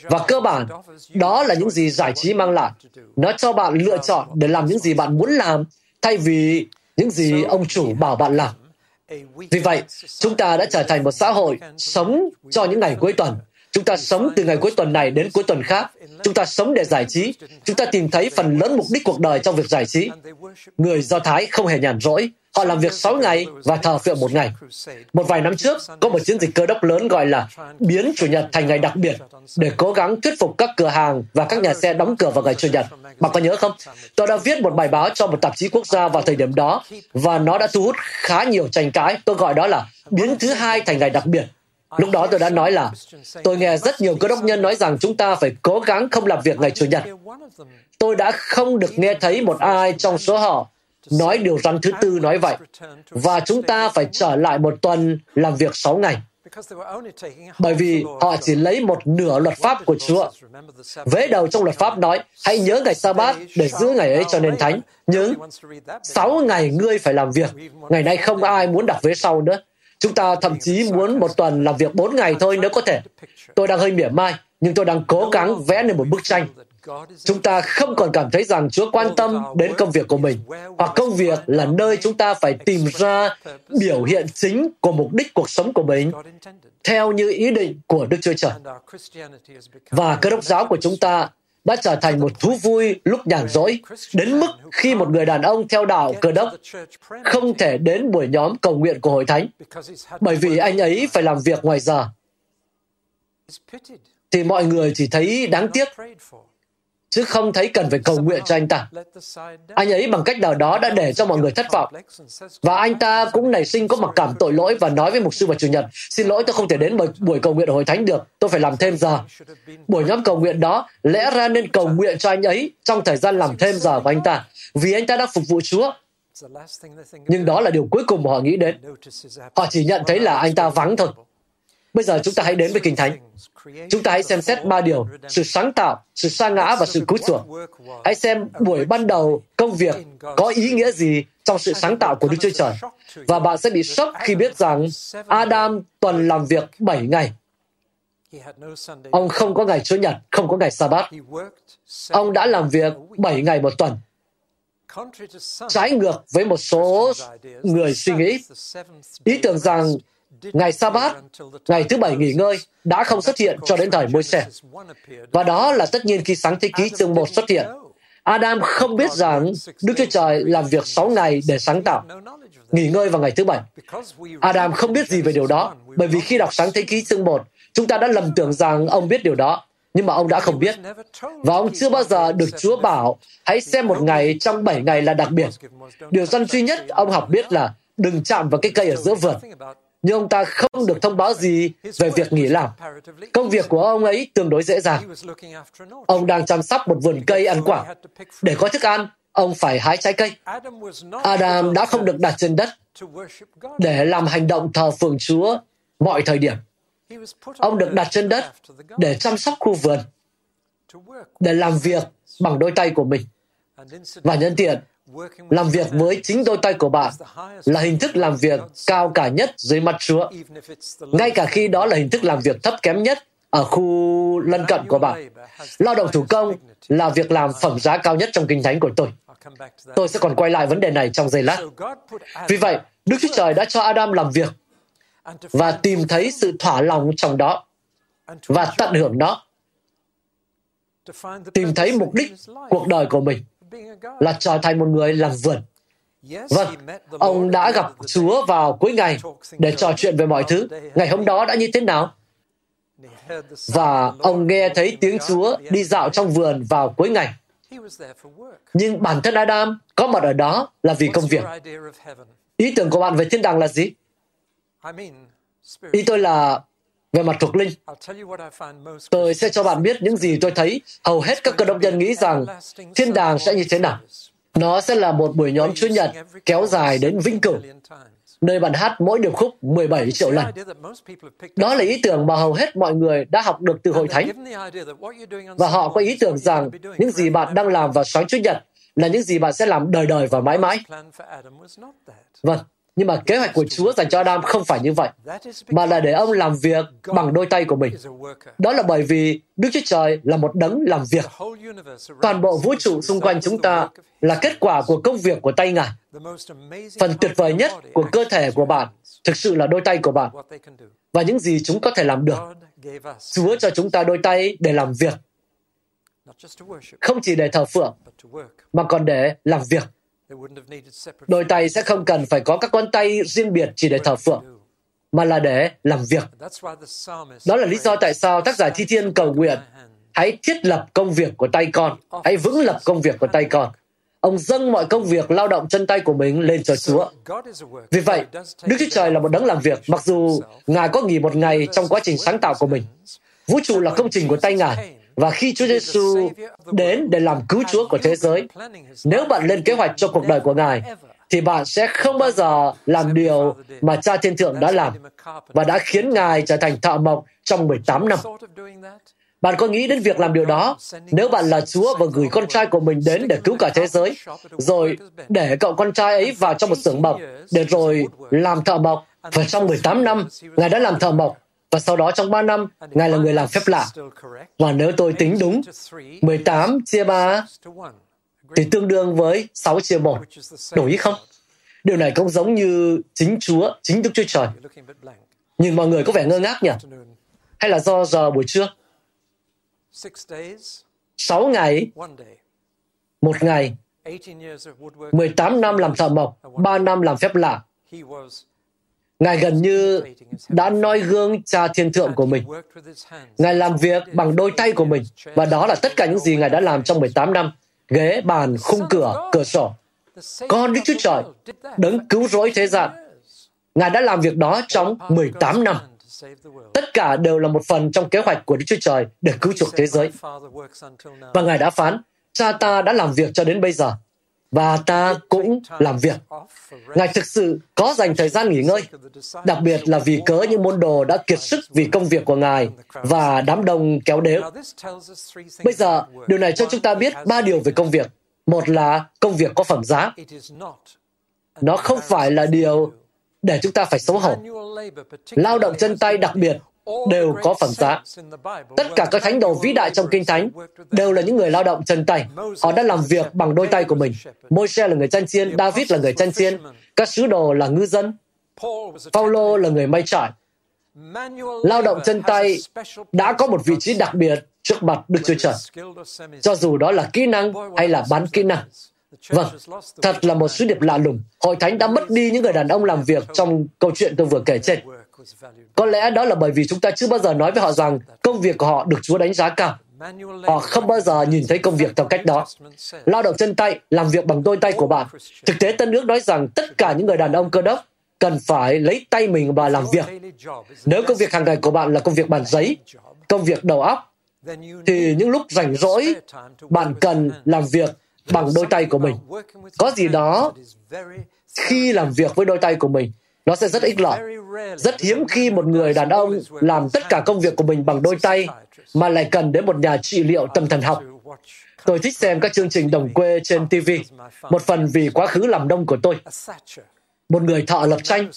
Và cơ bản, đó là những gì giải trí mang lại. Nó cho bạn lựa chọn để làm những gì bạn muốn làm, thay vì những gì ông chủ bảo bạn làm. Vì vậy, chúng ta đã trở thành một xã hội sống cho những ngày cuối tuần. Chúng ta sống từ ngày cuối tuần này đến cuối tuần khác. Chúng ta sống để giải trí. Chúng ta tìm thấy phần lớn mục đích cuộc đời trong việc giải trí. Người Do Thái không hề nhàn rỗi. Họ làm việc 6 ngày và thờ phượng một ngày. Một vài năm trước, có một chiến dịch cơ đốc lớn gọi là biến Chủ nhật thành ngày đặc biệt để cố gắng thuyết phục các cửa hàng và các nhà xe đóng cửa vào ngày Chủ nhật. Bạn có nhớ không? Tôi đã viết một bài báo cho một tạp chí quốc gia vào thời điểm đó và nó đã thu hút khá nhiều tranh cãi. Tôi gọi đó là biến thứ hai thành ngày đặc biệt. Lúc đó tôi đã nói là tôi nghe rất nhiều cơ đốc nhân nói rằng chúng ta phải cố gắng không làm việc ngày Chủ nhật. Tôi đã không được nghe thấy một ai trong số họ nói điều răn thứ tư nói vậy. Và chúng ta phải trở lại một tuần làm việc sáu ngày. Bởi vì họ chỉ lấy một nửa luật pháp của Chúa. Vế đầu trong luật pháp nói, hãy nhớ ngày sa bát để giữ ngày ấy cho nên thánh. Nhưng sáu ngày ngươi phải làm việc. Ngày nay không ai muốn đọc vế sau nữa. Chúng ta thậm chí muốn một tuần làm việc bốn ngày thôi nếu có thể. Tôi đang hơi mỉa mai, nhưng tôi đang cố gắng vẽ nên một bức tranh chúng ta không còn cảm thấy rằng Chúa quan tâm đến công việc của mình, hoặc công việc là nơi chúng ta phải tìm ra biểu hiện chính của mục đích cuộc sống của mình theo như ý định của Đức Chúa Trời. Và cơ đốc giáo của chúng ta đã trở thành một thú vui lúc nhàn rỗi, đến mức khi một người đàn ông theo đạo cơ đốc không thể đến buổi nhóm cầu nguyện của hội thánh, bởi vì anh ấy phải làm việc ngoài giờ, thì mọi người chỉ thấy đáng tiếc chứ không thấy cần phải cầu nguyện cho anh ta. Anh ấy bằng cách nào đó đã để cho mọi người thất vọng. Và anh ta cũng nảy sinh có mặc cảm tội lỗi và nói với mục sư vào Chủ nhật, xin lỗi tôi không thể đến buổi cầu nguyện ở hội thánh được, tôi phải làm thêm giờ. Buổi nhóm cầu nguyện đó lẽ ra nên cầu nguyện cho anh ấy trong thời gian làm thêm giờ của anh ta, vì anh ta đã phục vụ Chúa. Nhưng đó là điều cuối cùng mà họ nghĩ đến. Họ chỉ nhận thấy là anh ta vắng thôi. Bây giờ chúng ta hãy đến với Kinh Thánh. Chúng ta hãy xem xét ba điều, sự sáng tạo, sự sa ngã và sự cứu chuộc. Hãy xem buổi ban đầu công việc có ý nghĩa gì trong sự sáng tạo của Đức Chúa Trời. Và bạn sẽ bị sốc khi biết rằng Adam tuần làm việc 7 ngày. Ông không có ngày Chúa Nhật, không có ngày Sa-bát. Ông đã làm việc 7 ngày một tuần. Trái ngược với một số người suy nghĩ, ý tưởng rằng ngày sa bát ngày thứ bảy nghỉ ngơi, đã không xuất hiện cho đến thời môi xe. Và đó là tất nhiên khi sáng thế ký chương 1 xuất hiện. Adam không biết rằng Đức Chúa Trời làm việc 6 ngày để sáng tạo, nghỉ ngơi vào ngày thứ bảy. Adam không biết gì về điều đó, bởi vì khi đọc sáng thế ký chương 1, chúng ta đã lầm tưởng rằng ông biết điều đó, nhưng mà ông đã không biết. Và ông chưa bao giờ được Chúa bảo, hãy xem một ngày trong bảy ngày là đặc biệt. Điều dân duy nhất ông học biết là đừng chạm vào cái cây ở giữa vườn nhưng ông ta không được thông báo gì về việc nghỉ làm. Công việc của ông ấy tương đối dễ dàng. Ông đang chăm sóc một vườn cây ăn quả. Để có thức ăn, ông phải hái trái cây. Adam đã không được đặt trên đất để làm hành động thờ phượng Chúa mọi thời điểm. Ông được đặt trên đất để chăm sóc khu vườn, để làm việc bằng đôi tay của mình. Và nhân tiện, làm việc với chính đôi tay của bạn là hình thức làm việc cao cả nhất dưới mặt Chúa, ngay cả khi đó là hình thức làm việc thấp kém nhất ở khu lân cận của bạn. Lao động thủ công là việc làm phẩm giá cao nhất trong kinh thánh của tôi. Tôi sẽ còn quay lại vấn đề này trong giây lát. Vì vậy, Đức Chúa Trời đã cho Adam làm việc và tìm thấy sự thỏa lòng trong đó và tận hưởng nó. Tìm thấy mục đích cuộc đời của mình là trở thành một người làm vườn. Vâng, ông đã gặp Chúa vào cuối ngày để trò chuyện về mọi thứ. Ngày hôm đó đã như thế nào? Và ông nghe thấy tiếng Chúa đi dạo trong vườn vào cuối ngày. Nhưng bản thân Adam có mặt ở đó là vì công việc. Ý tưởng của bạn về thiên đàng là gì? Ý tôi là về mặt thuộc linh. Tôi sẽ cho bạn biết những gì tôi thấy hầu hết các cơ đốc nhân nghĩ rằng thiên đàng sẽ như thế nào. Nó sẽ là một buổi nhóm Chúa Nhật kéo dài đến vĩnh cửu, nơi bạn hát mỗi điệp khúc 17 triệu lần. Đó là ý tưởng mà hầu hết mọi người đã học được từ hội thánh. Và họ có ý tưởng rằng những gì bạn đang làm vào sáng Chúa Nhật là những gì bạn sẽ làm đời đời và mãi mãi. Vâng, nhưng mà kế hoạch của Chúa dành cho Adam không phải như vậy, mà là để ông làm việc bằng đôi tay của mình. Đó là bởi vì Đức Chúa Trời là một đấng làm việc. Toàn bộ vũ trụ xung quanh chúng ta là kết quả của công việc của tay Ngài. Phần tuyệt vời nhất của cơ thể của bạn thực sự là đôi tay của bạn và những gì chúng có thể làm được. Chúa cho chúng ta đôi tay để làm việc, không chỉ để thờ phượng, mà còn để làm việc. Đôi tay sẽ không cần phải có các con tay riêng biệt chỉ để thờ phượng, mà là để làm việc. Đó là lý do tại sao tác giả thi thiên cầu nguyện hãy thiết lập công việc của tay con, hãy vững lập công việc của tay con. Ông dâng mọi công việc lao động chân tay của mình lên cho Chúa. Vì vậy, Đức Chúa Trời là một đấng làm việc, mặc dù Ngài có nghỉ một ngày trong quá trình sáng tạo của mình. Vũ trụ là công trình của tay Ngài, và khi Chúa Giêsu đến để làm cứu Chúa của thế giới, nếu bạn lên kế hoạch cho cuộc đời của Ngài, thì bạn sẽ không bao giờ làm điều mà Cha Thiên Thượng đã làm và đã khiến Ngài trở thành thợ mộc trong 18 năm. Bạn có nghĩ đến việc làm điều đó? Nếu bạn là Chúa và gửi con trai của mình đến để cứu cả thế giới, rồi để cậu con trai ấy vào trong một xưởng mộc, để rồi làm thợ mộc, và trong 18 năm, Ngài đã làm thợ mộc, và sau đó trong 3 năm, Ngài là người làm phép lạ. Và nếu tôi tính đúng, 18 chia 3 thì tương đương với 6 chia 1. Đổi ý không? Điều này cũng giống như chính Chúa, chính Đức Chúa Trời. Nhìn mọi người có vẻ ngơ ngác nhỉ? Hay là do giờ buổi trưa? 6 ngày, một ngày, 18 năm làm thợ mộc, 3 năm làm phép lạ. Ngài gần như đã noi gương cha thiên thượng của mình. Ngài làm việc bằng đôi tay của mình, và đó là tất cả những gì Ngài đã làm trong 18 năm. Ghế, bàn, khung cửa, cửa sổ. Con Đức Chúa Trời, đấng cứu rỗi thế gian. Ngài đã làm việc đó trong 18 năm. Tất cả đều là một phần trong kế hoạch của Đức Chúa Trời để cứu chuộc thế giới. Và Ngài đã phán, cha ta đã làm việc cho đến bây giờ, và ta cũng làm việc. Ngài thực sự có dành thời gian nghỉ ngơi, đặc biệt là vì cớ những môn đồ đã kiệt sức vì công việc của Ngài và đám đông kéo đến. Bây giờ, điều này cho chúng ta biết ba điều về công việc. Một là công việc có phẩm giá. Nó không phải là điều để chúng ta phải xấu hổ. Lao động chân tay đặc biệt đều có phẩm giá. Tất cả các thánh đồ vĩ đại trong Kinh Thánh đều là những người lao động chân tay. Họ đã làm việc bằng đôi tay của mình. Môi-se là người chăn chiên, David là người chăn chiên, các sứ đồ là ngư dân, Paulo là người may trải. Lao động chân tay đã có một vị trí đặc biệt trước mặt Đức Chúa Trời, cho dù đó là kỹ năng hay là bán kỹ năng. Vâng, thật là một sứ điệp lạ lùng. Hội thánh đã mất đi những người đàn ông làm việc trong câu chuyện tôi vừa kể trên. Có lẽ đó là bởi vì chúng ta chưa bao giờ nói với họ rằng công việc của họ được Chúa đánh giá cao. Họ không bao giờ nhìn thấy công việc theo cách đó. Lao động chân tay, làm việc bằng đôi tay của bạn. Thực tế Tân ước nói rằng tất cả những người đàn ông cơ đốc cần phải lấy tay mình và làm việc. Nếu công việc hàng ngày của bạn là công việc bàn giấy, công việc đầu óc, thì những lúc rảnh rỗi, bạn cần làm việc bằng đôi tay của mình. Có gì đó khi làm việc với đôi tay của mình, nó sẽ rất ích lợi. Rất hiếm khi một người đàn ông làm tất cả công việc của mình bằng đôi tay mà lại cần đến một nhà trị liệu tâm thần học. Tôi thích xem các chương trình đồng quê trên TV, một phần vì quá khứ làm nông của tôi. Một người thợ lập tranh,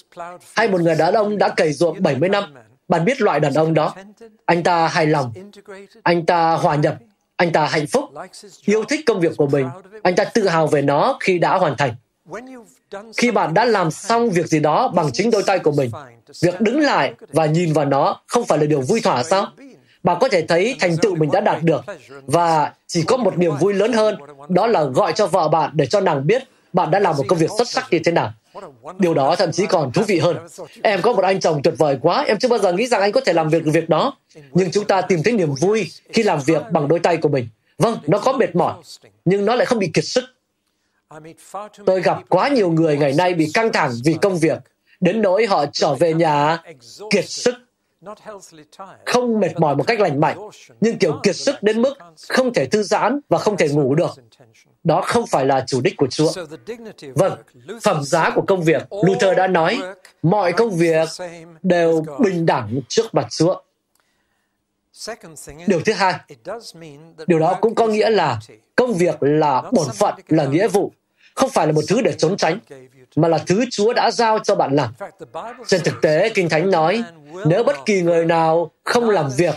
hay một người đàn ông đã cày ruộng 70 năm. Bạn biết loại đàn ông đó. Anh ta hài lòng, anh ta hòa nhập, anh ta hạnh phúc, yêu thích công việc của mình, anh ta tự hào về nó khi đã hoàn thành. Khi bạn đã làm xong việc gì đó bằng chính đôi tay của mình, việc đứng lại và nhìn vào nó không phải là điều vui thỏa sao? Bạn có thể thấy thành tựu mình đã đạt được và chỉ có một niềm vui lớn hơn, đó là gọi cho vợ bạn để cho nàng biết bạn đã làm một công việc xuất sắc như thế nào. Điều đó thậm chí còn thú vị hơn. Em có một anh chồng tuyệt vời quá, em chưa bao giờ nghĩ rằng anh có thể làm việc việc đó. Nhưng chúng ta tìm thấy niềm vui khi làm việc bằng đôi tay của mình. Vâng, nó có mệt mỏi, nhưng nó lại không bị kiệt sức. Tôi gặp quá nhiều người ngày nay bị căng thẳng vì công việc, đến nỗi họ trở về nhà kiệt sức, không mệt mỏi một cách lành mạnh, nhưng kiểu kiệt sức đến mức không thể thư giãn và không thể ngủ được. Đó không phải là chủ đích của Chúa. Vâng, phẩm giá của công việc, Luther đã nói, mọi công việc đều bình đẳng trước mặt Chúa. Điều thứ hai, điều đó cũng có nghĩa là công việc là bổn phận, là nghĩa vụ, không phải là một thứ để trốn tránh, mà là thứ Chúa đã giao cho bạn làm. Trên thực tế, Kinh Thánh nói, nếu bất kỳ người nào không làm việc,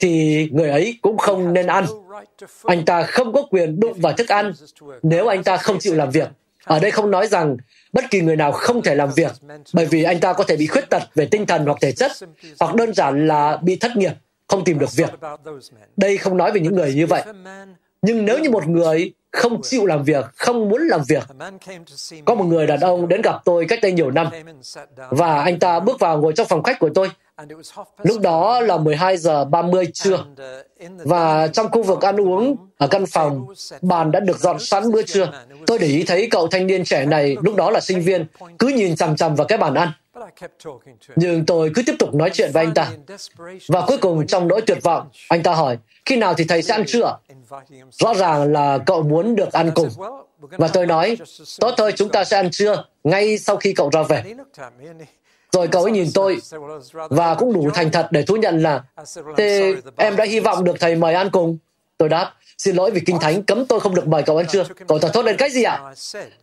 thì người ấy cũng không nên ăn. Anh ta không có quyền đụng vào thức ăn nếu anh ta không chịu làm việc. Ở đây không nói rằng bất kỳ người nào không thể làm việc bởi vì anh ta có thể bị khuyết tật về tinh thần hoặc thể chất, hoặc đơn giản là bị thất nghiệp, không tìm được việc. Đây không nói về những người như vậy. Nhưng nếu như một người không chịu làm việc, không muốn làm việc. Có một người đàn ông đến gặp tôi cách đây nhiều năm, và anh ta bước vào ngồi trong phòng khách của tôi. Lúc đó là 12 giờ 30 trưa, và trong khu vực ăn uống ở căn phòng, bàn đã được dọn sẵn bữa trưa. Tôi để ý thấy cậu thanh niên trẻ này lúc đó là sinh viên, cứ nhìn chằm chằm vào cái bàn ăn. Nhưng tôi cứ tiếp tục nói chuyện với anh ta. Và cuối cùng trong nỗi tuyệt vọng, anh ta hỏi, khi nào thì thầy sẽ ăn trưa? Rõ ràng là cậu muốn được ăn cùng. Và tôi nói, tốt thôi chúng ta sẽ ăn trưa ngay sau khi cậu ra về. Rồi cậu ấy nhìn tôi và cũng đủ thành thật để thú nhận là Thế em đã hy vọng được thầy mời ăn cùng. Tôi đáp, xin lỗi vì Kinh Thánh cấm tôi không được mời cậu ăn trưa. Cậu thật thốt lên cái gì ạ?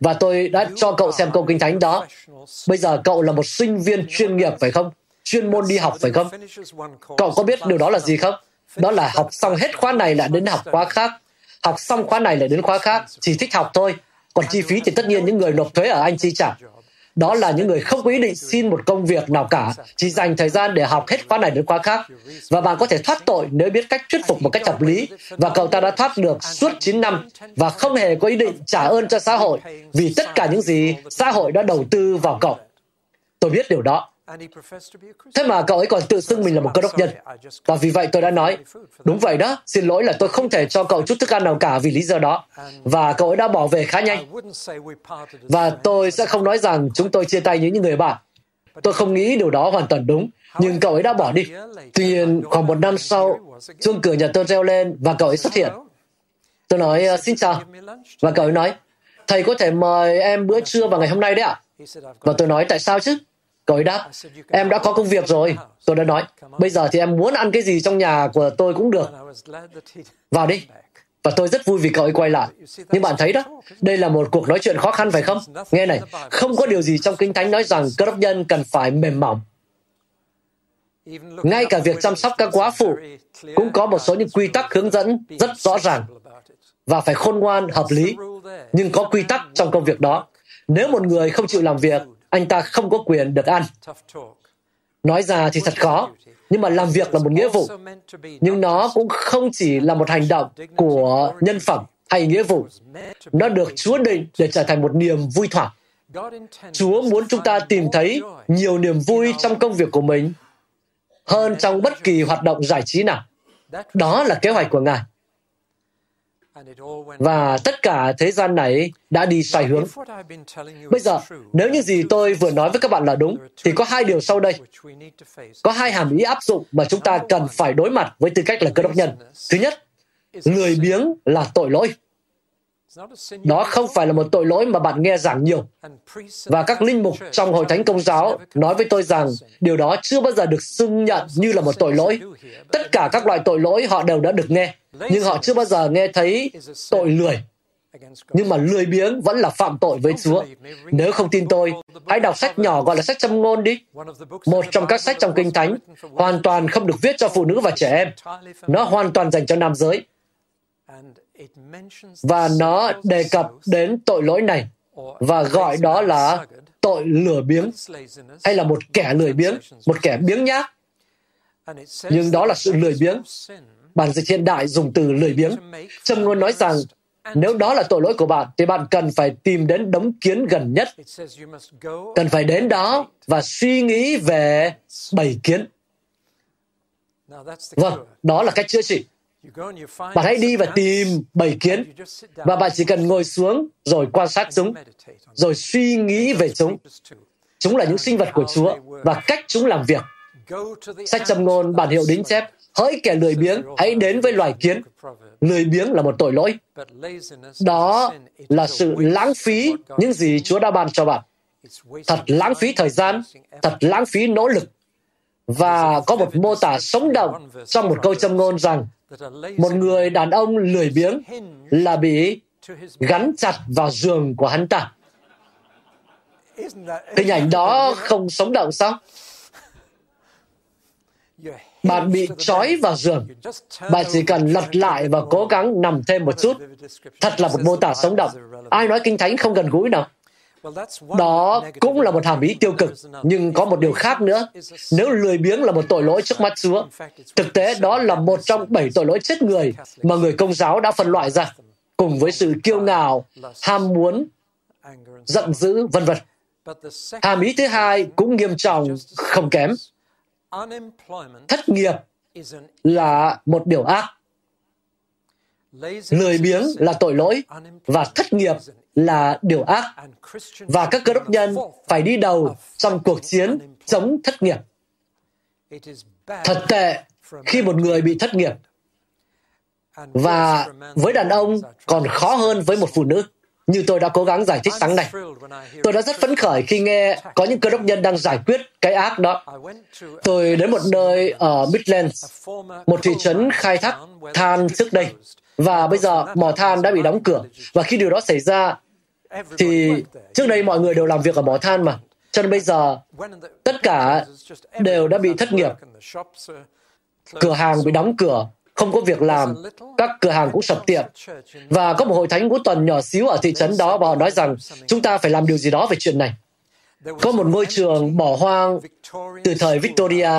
Và tôi đã cho cậu xem câu Kinh Thánh đó. Bây giờ cậu là một sinh viên chuyên nghiệp phải không? Chuyên môn đi học phải không? Cậu có biết điều đó là gì không? Đó là học xong hết khóa này lại đến học khóa khác. Học xong khóa này lại đến khóa khác. Chỉ thích học thôi. Còn chi phí thì tất nhiên những người nộp thuế ở Anh chi trả. Đó là những người không có ý định xin một công việc nào cả, chỉ dành thời gian để học hết khóa này đến khóa khác. Và bạn có thể thoát tội nếu biết cách thuyết phục một cách hợp lý. Và cậu ta đã thoát được suốt 9 năm và không hề có ý định trả ơn cho xã hội vì tất cả những gì xã hội đã đầu tư vào cậu. Tôi biết điều đó. Thế mà cậu ấy còn tự xưng mình là một cơ đốc nhân. Và vì vậy tôi đã nói, đúng vậy đó, xin lỗi là tôi không thể cho cậu chút thức ăn nào cả vì lý do đó. Và cậu ấy đã bỏ về khá nhanh. Và tôi sẽ không nói rằng chúng tôi chia tay như những người bạn. Tôi không nghĩ điều đó hoàn toàn đúng, nhưng cậu ấy đã bỏ đi. Tuy nhiên, khoảng một năm sau, chuông cửa nhà tôi reo lên và cậu ấy xuất hiện. Tôi nói, xin chào. Và cậu ấy nói, thầy có thể mời em bữa trưa vào ngày hôm nay đấy ạ. Và tôi nói, tại sao chứ? Cậu ấy đáp, em đã có công việc rồi. Tôi đã nói, bây giờ thì em muốn ăn cái gì trong nhà của tôi cũng được. Vào đi. Và tôi rất vui vì cậu ấy quay lại. Nhưng bạn thấy đó, đây là một cuộc nói chuyện khó khăn phải không? Nghe này, không có điều gì trong Kinh Thánh nói rằng cơ đốc nhân cần phải mềm mỏng. Ngay cả việc chăm sóc các quá phụ cũng có một số những quy tắc hướng dẫn rất rõ ràng và phải khôn ngoan, hợp lý. Nhưng có quy tắc trong công việc đó. Nếu một người không chịu làm việc, anh ta không có quyền được ăn. Nói ra thì thật khó, nhưng mà làm việc là một nghĩa vụ. Nhưng nó cũng không chỉ là một hành động của nhân phẩm hay nghĩa vụ. Nó được Chúa định để trở thành một niềm vui thỏa. Chúa muốn chúng ta tìm thấy nhiều niềm vui trong công việc của mình hơn trong bất kỳ hoạt động giải trí nào. Đó là kế hoạch của Ngài. Và tất cả thế gian này đã đi sai hướng. Bây giờ, nếu những gì tôi vừa nói với các bạn là đúng, thì có hai điều sau đây. Có hai hàm ý áp dụng mà chúng ta cần phải đối mặt với tư cách là cơ đốc nhân. Thứ nhất, lười biếng là tội lỗi. Đó không phải là một tội lỗi mà bạn nghe giảng nhiều. Và các linh mục trong hội thánh công giáo nói với tôi rằng điều đó chưa bao giờ được xưng nhận như là một tội lỗi. Tất cả các loại tội lỗi họ đều đã được nghe, nhưng họ chưa bao giờ nghe thấy tội lười. Nhưng mà lười biếng vẫn là phạm tội với Chúa. Nếu không tin tôi, hãy đọc sách nhỏ gọi là sách châm ngôn đi. Một trong các sách trong Kinh Thánh, hoàn toàn không được viết cho phụ nữ và trẻ em. Nó hoàn toàn dành cho nam giới và nó đề cập đến tội lỗi này và gọi đó là tội lừa biếng hay là một kẻ lười biếng, một kẻ biếng nhác. Nhưng đó là sự lười biếng. Bản dịch hiện đại dùng từ lười biếng. Trâm ngôn nói rằng nếu đó là tội lỗi của bạn, thì bạn cần phải tìm đến đống kiến gần nhất. Cần phải đến đó và suy nghĩ về bầy kiến. Vâng, đó là cách chữa trị. Bạn hãy đi và tìm bầy kiến và bạn chỉ cần ngồi xuống rồi quan sát chúng, rồi suy nghĩ về chúng. Chúng là những sinh vật của Chúa và cách chúng làm việc. Sách châm ngôn bản hiệu đính chép, hỡi kẻ lười biếng, hãy đến với loài kiến. Lười biếng là một tội lỗi. Đó là sự lãng phí những gì Chúa đã ban cho bạn. Thật lãng phí thời gian, thật lãng phí nỗ lực. Và có một mô tả sống động trong một câu châm ngôn rằng một người đàn ông lười biếng là bị gắn chặt vào giường của hắn ta. Hình ảnh đó không sống động sao? Bạn bị trói vào giường. Bạn chỉ cần lật lại và cố gắng nằm thêm một chút. Thật là một mô tả sống động. Ai nói Kinh Thánh không gần gũi nào? Đó cũng là một hàm ý tiêu cực, nhưng có một điều khác nữa. Nếu lười biếng là một tội lỗi trước mắt Chúa, thực tế đó là một trong bảy tội lỗi chết người mà người công giáo đã phân loại ra, cùng với sự kiêu ngạo, ham muốn, giận dữ, vân vân. Hàm ý thứ hai cũng nghiêm trọng, không kém. Thất nghiệp là một điều ác. Lười biếng là tội lỗi và thất nghiệp là điều ác. Và các cơ đốc nhân phải đi đầu trong cuộc chiến chống thất nghiệp. Thật tệ khi một người bị thất nghiệp. và với đàn ông còn khó hơn với một phụ nữ như tôi đã cố gắng giải thích sáng nay. Tôi đã rất phấn khởi khi nghe có những cơ đốc nhân đang giải quyết cái ác đó. Tôi đến một nơi ở Midlands, một thị trấn khai thác than trước đây, và bây giờ mỏ than đã bị đóng cửa. Và khi điều đó xảy ra, thì trước đây mọi người đều làm việc ở mỏ than mà. Cho nên bây giờ tất cả đều đã bị thất nghiệp. Cửa hàng bị đóng cửa, không có việc làm, các cửa hàng cũng sập tiệm. Và có một hội thánh cuối tuần nhỏ xíu ở thị trấn đó và họ nói rằng chúng ta phải làm điều gì đó về chuyện này. Có một ngôi trường bỏ hoang từ thời Victoria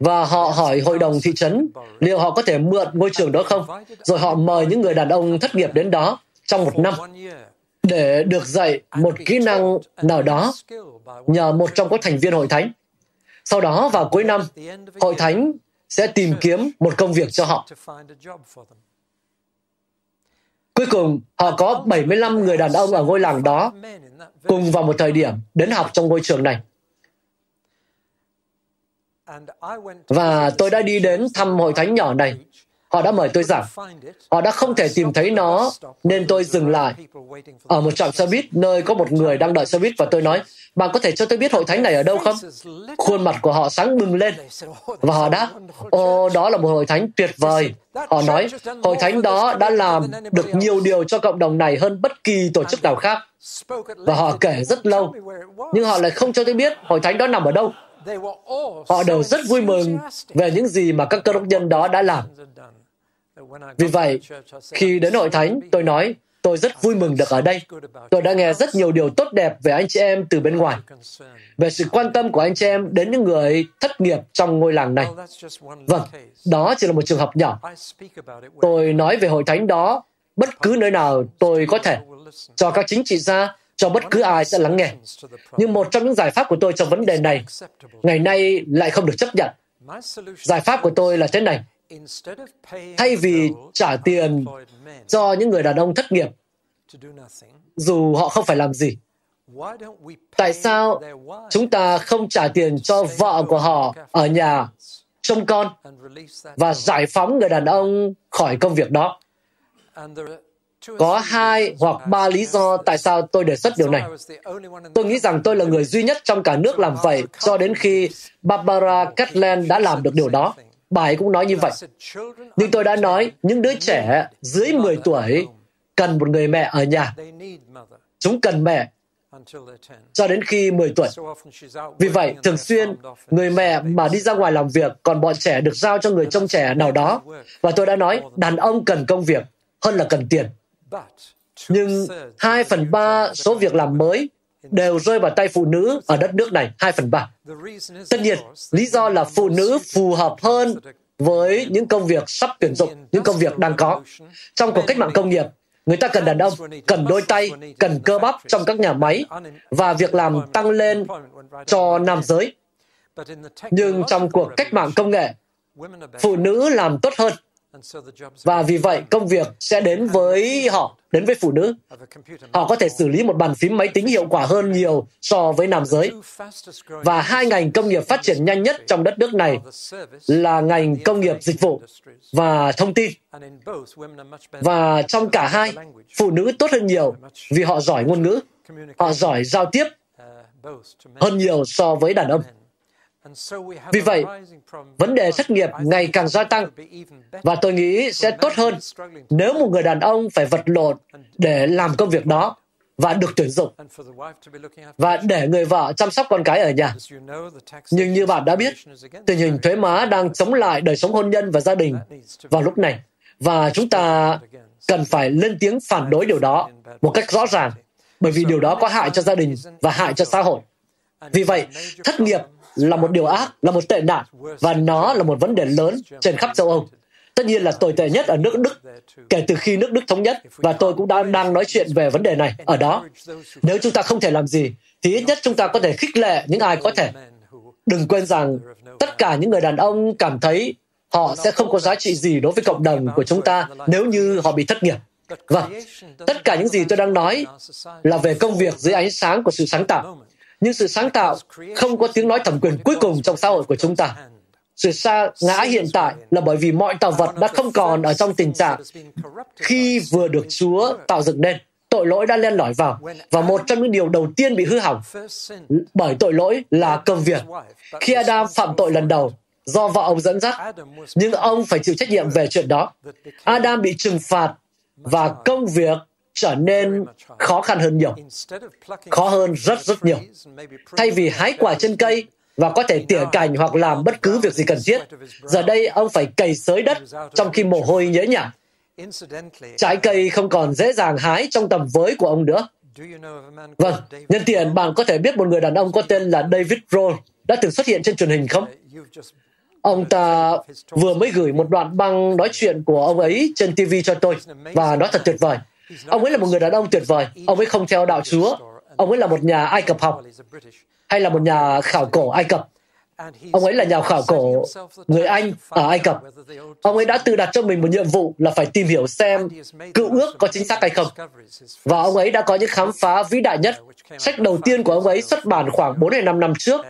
và họ hỏi hội đồng thị trấn liệu họ có thể mượn ngôi trường đó không. Rồi họ mời những người đàn ông thất nghiệp đến đó trong một năm để được dạy một kỹ năng nào đó nhờ một trong các thành viên hội thánh. Sau đó vào cuối năm, hội thánh sẽ tìm kiếm một công việc cho họ. Cuối cùng, họ có 75 người đàn ông ở ngôi làng đó cùng vào một thời điểm đến học trong ngôi trường này. Và tôi đã đi đến thăm hội thánh nhỏ này Họ đã mời tôi giảng. Họ đã không thể tìm thấy nó, nên tôi dừng lại ở một trạm xe buýt nơi có một người đang đợi xe buýt và tôi nói, bạn có thể cho tôi biết hội thánh này ở đâu không? Khuôn mặt của họ sáng bừng lên và họ đáp, ô, đó là một hội thánh tuyệt vời. Họ nói, hội thánh đó đã làm được nhiều điều cho cộng đồng này hơn bất kỳ tổ chức nào khác. Và họ kể rất lâu, nhưng họ lại không cho tôi biết hội thánh đó nằm ở đâu. Họ đều rất vui mừng về những gì mà các cơ đốc nhân đó đã làm. Vì vậy, khi đến hội thánh, tôi nói, tôi rất vui mừng được ở đây. Tôi đã nghe rất nhiều điều tốt đẹp về anh chị em từ bên ngoài, về sự quan tâm của anh chị em đến những người thất nghiệp trong ngôi làng này. Vâng, đó chỉ là một trường hợp nhỏ. Tôi nói về hội thánh đó bất cứ nơi nào tôi có thể, cho các chính trị gia, cho bất cứ ai sẽ lắng nghe. Nhưng một trong những giải pháp của tôi trong vấn đề này, ngày nay lại không được chấp nhận. Giải pháp của tôi là thế này. Thay vì trả tiền cho những người đàn ông thất nghiệp, dù họ không phải làm gì, tại sao chúng ta không trả tiền cho vợ của họ ở nhà trông con và giải phóng người đàn ông khỏi công việc đó? Có hai hoặc ba lý do tại sao tôi đề xuất điều này. Tôi nghĩ rằng tôi là người duy nhất trong cả nước làm vậy cho đến khi Barbara Catlin đã làm được điều đó. Bà ấy cũng nói như vậy. Nhưng tôi đã nói, những đứa trẻ dưới 10 tuổi cần một người mẹ ở nhà. Chúng cần mẹ cho đến khi 10 tuổi. Vì vậy, thường xuyên, người mẹ mà đi ra ngoài làm việc, còn bọn trẻ được giao cho người trông trẻ nào đó. Và tôi đã nói, đàn ông cần công việc hơn là cần tiền. Nhưng 2 phần 3 số việc làm mới đều rơi vào tay phụ nữ ở đất nước này, 2 phần 3. Tất nhiên, lý do là phụ nữ phù hợp hơn với những công việc sắp tuyển dụng, những công việc đang có. Trong cuộc cách mạng công nghiệp, người ta cần đàn ông, cần đôi tay, cần cơ bắp trong các nhà máy và việc làm tăng lên cho nam giới. Nhưng trong cuộc cách mạng công nghệ, phụ nữ làm tốt hơn và vì vậy công việc sẽ đến với họ, đến với phụ nữ. Họ có thể xử lý một bàn phím máy tính hiệu quả hơn nhiều so với nam giới. Và hai ngành công nghiệp phát triển nhanh nhất trong đất nước này là ngành công nghiệp dịch vụ và thông tin. Và trong cả hai, phụ nữ tốt hơn nhiều vì họ giỏi ngôn ngữ, họ giỏi giao tiếp hơn nhiều so với đàn ông. Vì vậy, vấn đề thất nghiệp ngày càng gia tăng và tôi nghĩ sẽ tốt hơn nếu một người đàn ông phải vật lộn để làm công việc đó và được tuyển dụng và để người vợ chăm sóc con cái ở nhà. Nhưng như bạn đã biết, tình hình thuế má đang chống lại đời sống hôn nhân và gia đình vào lúc này. Và chúng ta cần phải lên tiếng phản đối điều đó một cách rõ ràng bởi vì điều đó có hại cho gia đình và hại cho xã hội. Vì vậy, thất nghiệp là một điều ác, là một tệ nạn, và nó là một vấn đề lớn trên khắp châu Âu. Tất nhiên là tồi tệ nhất ở nước Đức kể từ khi nước Đức thống nhất, và tôi cũng đã đang nói chuyện về vấn đề này ở đó. Nếu chúng ta không thể làm gì, thì ít nhất chúng ta có thể khích lệ những ai có thể. Đừng quên rằng tất cả những người đàn ông cảm thấy họ sẽ không có giá trị gì đối với cộng đồng của chúng ta nếu như họ bị thất nghiệp. Vâng, tất cả những gì tôi đang nói là về công việc dưới ánh sáng của sự sáng tạo nhưng sự sáng tạo không có tiếng nói thẩm quyền cuối cùng trong xã hội của chúng ta. Sự sa ngã hiện tại là bởi vì mọi tạo vật đã không còn ở trong tình trạng khi vừa được Chúa tạo dựng nên. Tội lỗi đã len lỏi vào, và một trong những điều đầu tiên bị hư hỏng bởi tội lỗi là công việc. Khi Adam phạm tội lần đầu, do vợ ông dẫn dắt, nhưng ông phải chịu trách nhiệm về chuyện đó. Adam bị trừng phạt và công việc trở nên khó khăn hơn nhiều, khó hơn rất rất nhiều. Thay vì hái quả trên cây và có thể tỉa cành hoặc làm bất cứ việc gì cần thiết, giờ đây ông phải cày xới đất trong khi mồ hôi nhễ nhại. Trái cây không còn dễ dàng hái trong tầm với của ông nữa. Vâng, nhân tiện bạn có thể biết một người đàn ông có tên là David Roll đã từng xuất hiện trên truyền hình không? Ông ta vừa mới gửi một đoạn băng nói chuyện của ông ấy trên TV cho tôi và nó thật tuyệt vời. Ông ấy là một người đàn ông tuyệt vời. Ông ấy không theo đạo Chúa. Ông ấy là một nhà Ai Cập học hay là một nhà khảo cổ Ai Cập. Ông ấy là nhà khảo cổ người Anh ở Ai Cập. Ông ấy đã tự đặt cho mình một nhiệm vụ là phải tìm hiểu xem cựu ước có chính xác hay không. Và ông ấy đã có những khám phá vĩ đại nhất. Sách đầu tiên của ông ấy xuất bản khoảng 4 hay 5 năm trước,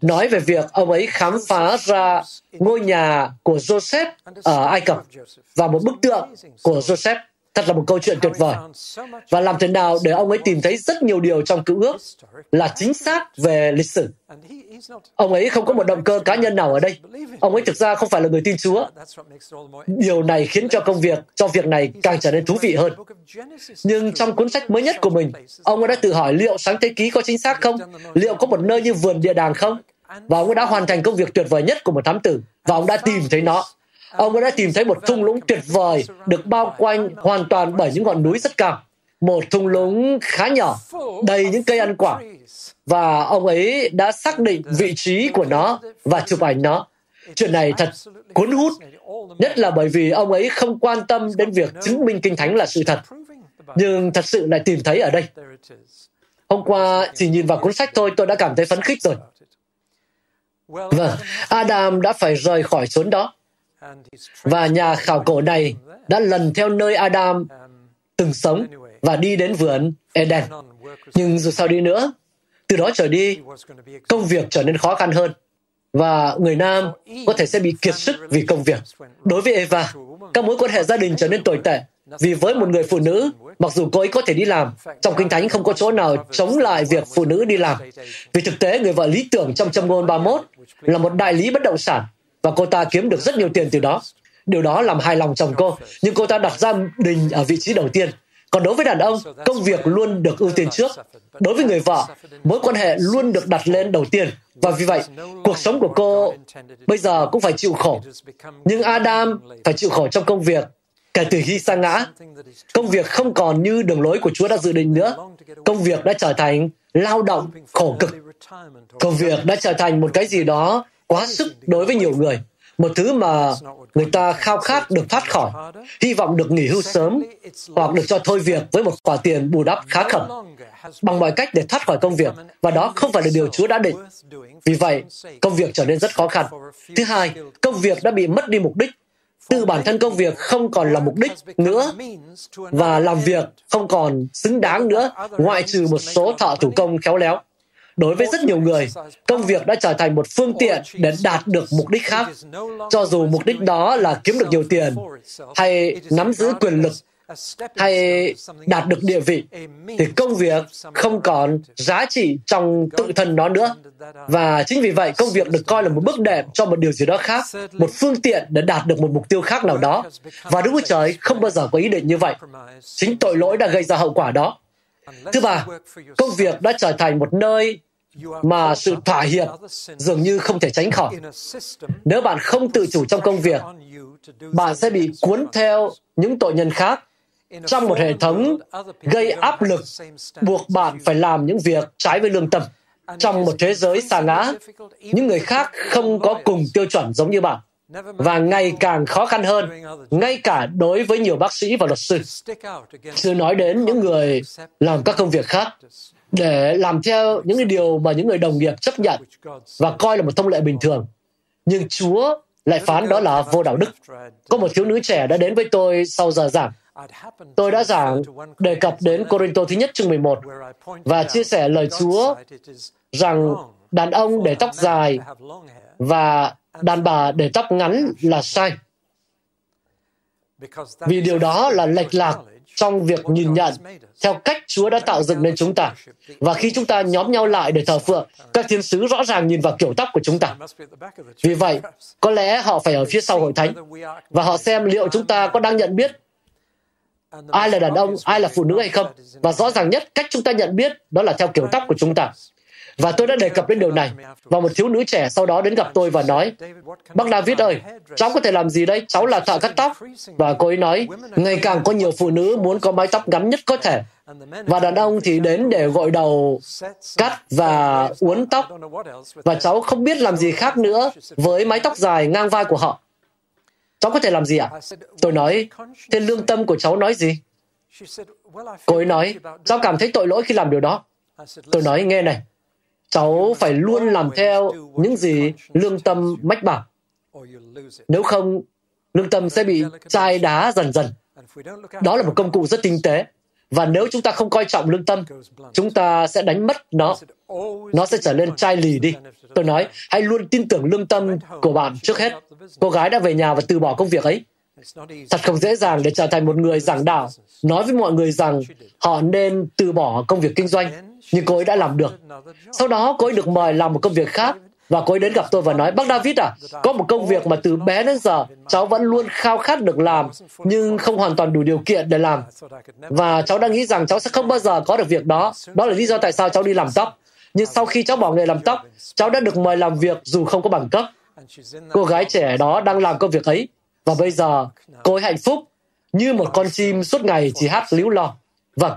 nói về việc ông ấy khám phá ra ngôi nhà của Joseph ở Ai Cập và một bức tượng của Joseph Thật là một câu chuyện tuyệt vời. Và làm thế nào để ông ấy tìm thấy rất nhiều điều trong cựu ước là chính xác về lịch sử. Ông ấy không có một động cơ cá nhân nào ở đây. Ông ấy thực ra không phải là người tin Chúa. Điều này khiến cho công việc, cho việc này càng trở nên thú vị hơn. Nhưng trong cuốn sách mới nhất của mình, ông ấy đã tự hỏi liệu sáng thế ký có chính xác không? Liệu có một nơi như vườn địa đàng không? Và ông ấy đã hoàn thành công việc tuyệt vời nhất của một thám tử. Và ông đã tìm thấy nó ông đã tìm thấy một thung lũng tuyệt vời được bao quanh hoàn toàn bởi những ngọn núi rất cao. Một thung lũng khá nhỏ, đầy những cây ăn quả. Và ông ấy đã xác định vị trí của nó và chụp ảnh nó. Chuyện này thật cuốn hút, nhất là bởi vì ông ấy không quan tâm đến việc chứng minh Kinh Thánh là sự thật, nhưng thật sự lại tìm thấy ở đây. Hôm qua, chỉ nhìn vào cuốn sách thôi, tôi đã cảm thấy phấn khích rồi. Vâng, Adam đã phải rời khỏi chốn đó. Và nhà khảo cổ này đã lần theo nơi Adam từng sống và đi đến vườn Eden. Nhưng dù sao đi nữa, từ đó trở đi, công việc trở nên khó khăn hơn. Và người nam có thể sẽ bị kiệt sức vì công việc. Đối với Eva, các mối quan hệ gia đình trở nên tồi tệ. Vì với một người phụ nữ, mặc dù cô ấy có thể đi làm, trong Kinh Thánh không có chỗ nào chống lại việc phụ nữ đi làm. Vì thực tế, người vợ lý tưởng trong châm ngôn 31 là một đại lý bất động sản và cô ta kiếm được rất nhiều tiền từ đó. Điều đó làm hài lòng chồng cô, nhưng cô ta đặt gia đình ở vị trí đầu tiên. Còn đối với đàn ông, công việc luôn được ưu tiên trước. Đối với người vợ, mối quan hệ luôn được đặt lên đầu tiên. Và vì vậy, cuộc sống của cô bây giờ cũng phải chịu khổ. Nhưng Adam phải chịu khổ trong công việc kể từ khi sa ngã. Công việc không còn như đường lối của Chúa đã dự định nữa. Công việc đã trở thành lao động khổ cực. Công việc đã trở thành một cái gì đó quá sức đối với nhiều người một thứ mà người ta khao khát được thoát khỏi, hy vọng được nghỉ hưu sớm hoặc được cho thôi việc với một khoản tiền bù đắp khá khẩm bằng mọi cách để thoát khỏi công việc và đó không phải là điều Chúa đã định. Vì vậy, công việc trở nên rất khó khăn. Thứ hai, công việc đã bị mất đi mục đích. Tự bản thân công việc không còn là mục đích nữa và làm việc không còn xứng đáng nữa ngoại trừ một số thợ thủ công khéo léo đối với rất nhiều người, công việc đã trở thành một phương tiện để đạt được mục đích khác. Cho dù mục đích đó là kiếm được nhiều tiền, hay nắm giữ quyền lực, hay đạt được địa vị, thì công việc không còn giá trị trong tự thân nó nữa. Và chính vì vậy, công việc được coi là một bước đệm cho một điều gì đó khác, một phương tiện để đạt được một mục tiêu khác nào đó. Và đức chúa trời không bao giờ có ý định như vậy. Chính tội lỗi đã gây ra hậu quả đó. Thứ ba công việc đã trở thành một nơi mà sự thỏa hiệp dường như không thể tránh khỏi. Nếu bạn không tự chủ trong công việc, bạn sẽ bị cuốn theo những tội nhân khác. Trong một hệ thống gây áp lực buộc bạn phải làm những việc trái với lương tâm. Trong một thế giới xa ngã, những người khác không có cùng tiêu chuẩn giống như bạn. Và ngày càng khó khăn hơn, ngay cả đối với nhiều bác sĩ và luật sư. Chưa nói đến những người làm các công việc khác để làm theo những cái điều mà những người đồng nghiệp chấp nhận và coi là một thông lệ bình thường. Nhưng Chúa lại phán đó là vô đạo đức. Có một thiếu nữ trẻ đã đến với tôi sau giờ giảng. Tôi đã giảng, đề cập đến Corinto thứ nhất chương 11 và chia sẻ lời Chúa rằng đàn ông để tóc dài và đàn bà để tóc ngắn là sai. Vì điều đó là lệch lạc trong việc nhìn nhận theo cách Chúa đã tạo dựng nên chúng ta. Và khi chúng ta nhóm nhau lại để thờ phượng, các thiên sứ rõ ràng nhìn vào kiểu tóc của chúng ta. Vì vậy, có lẽ họ phải ở phía sau hội thánh và họ xem liệu chúng ta có đang nhận biết ai là đàn ông, ai là phụ nữ hay không. Và rõ ràng nhất, cách chúng ta nhận biết đó là theo kiểu tóc của chúng ta. Và tôi đã đề cập đến điều này. Và một thiếu nữ trẻ sau đó đến gặp tôi và nói, Bác David ơi, cháu có thể làm gì đây? Cháu là thợ cắt tóc. Và cô ấy nói, ngày càng có nhiều phụ nữ muốn có mái tóc ngắn nhất có thể. Và đàn ông thì đến để gội đầu, cắt và uốn tóc. Và cháu không biết làm gì khác nữa với mái tóc dài ngang vai của họ. Cháu có thể làm gì ạ? Tôi nói, thế lương tâm của cháu nói gì? Cô ấy nói, cháu cảm thấy tội lỗi khi làm điều đó. Tôi nói, nghe này, cháu phải luôn làm theo những gì lương tâm mách bảo. Nếu không, lương tâm sẽ bị chai đá dần dần. Đó là một công cụ rất tinh tế. Và nếu chúng ta không coi trọng lương tâm, chúng ta sẽ đánh mất nó. Nó sẽ trở nên chai lì đi. Tôi nói, hãy luôn tin tưởng lương tâm của bạn trước hết. Cô gái đã về nhà và từ bỏ công việc ấy. Thật không dễ dàng để trở thành một người giảng đạo, nói với mọi người rằng họ nên từ bỏ công việc kinh doanh, nhưng cô ấy đã làm được. Sau đó cô ấy được mời làm một công việc khác, và cô ấy đến gặp tôi và nói, bác David à, có một công việc mà từ bé đến giờ cháu vẫn luôn khao khát được làm, nhưng không hoàn toàn đủ điều kiện để làm. Và cháu đã nghĩ rằng cháu sẽ không bao giờ có được việc đó. Đó là lý do tại sao cháu đi làm tóc. Nhưng sau khi cháu bỏ nghề làm tóc, cháu đã được mời làm việc dù không có bằng cấp. Cô gái trẻ đó đang làm công việc ấy, và bây giờ cô ấy hạnh phúc như một con chim suốt ngày chỉ hát líu lo. Vâng,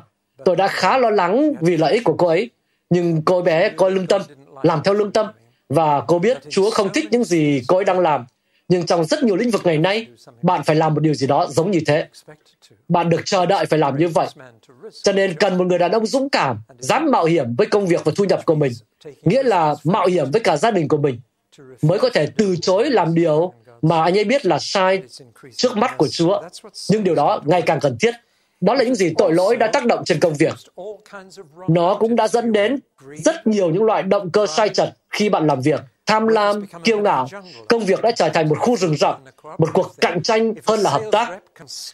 tôi đã khá lo lắng vì lợi ích của cô ấy, nhưng cô bé coi lương tâm, làm theo lương tâm và cô biết Chúa không thích những gì cô ấy đang làm. Nhưng trong rất nhiều lĩnh vực ngày nay, bạn phải làm một điều gì đó giống như thế. Bạn được chờ đợi phải làm như vậy. Cho nên cần một người đàn ông dũng cảm, dám mạo hiểm với công việc và thu nhập của mình. Nghĩa là mạo hiểm với cả gia đình của mình. Mới có thể từ chối làm điều mà anh ấy biết là sai trước mắt của Chúa. Nhưng điều đó ngày càng cần thiết. Đó là những gì tội lỗi đã tác động trên công việc. Nó cũng đã dẫn đến rất nhiều những loại động cơ sai trật khi bạn làm việc. Tham lam, kiêu ngạo, công việc đã trở thành một khu rừng rậm, một cuộc cạnh tranh hơn là hợp tác.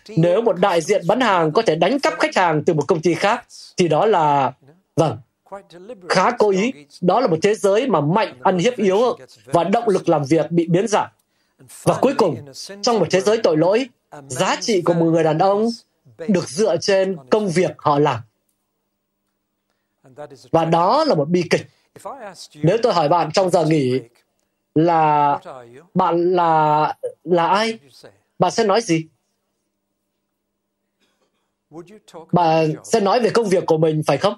Nếu một đại diện bán hàng có thể đánh cắp khách hàng từ một công ty khác, thì đó là... Vâng, khá cố ý. Đó là một thế giới mà mạnh ăn hiếp yếu và động lực làm việc bị biến dạng. Và cuối cùng, trong một thế giới tội lỗi, giá trị của một người đàn ông được dựa trên công việc họ làm. Và đó là một bi kịch. Nếu tôi hỏi bạn trong giờ nghỉ là bạn là là ai? Bạn sẽ nói gì? Bạn sẽ nói về công việc của mình, phải không?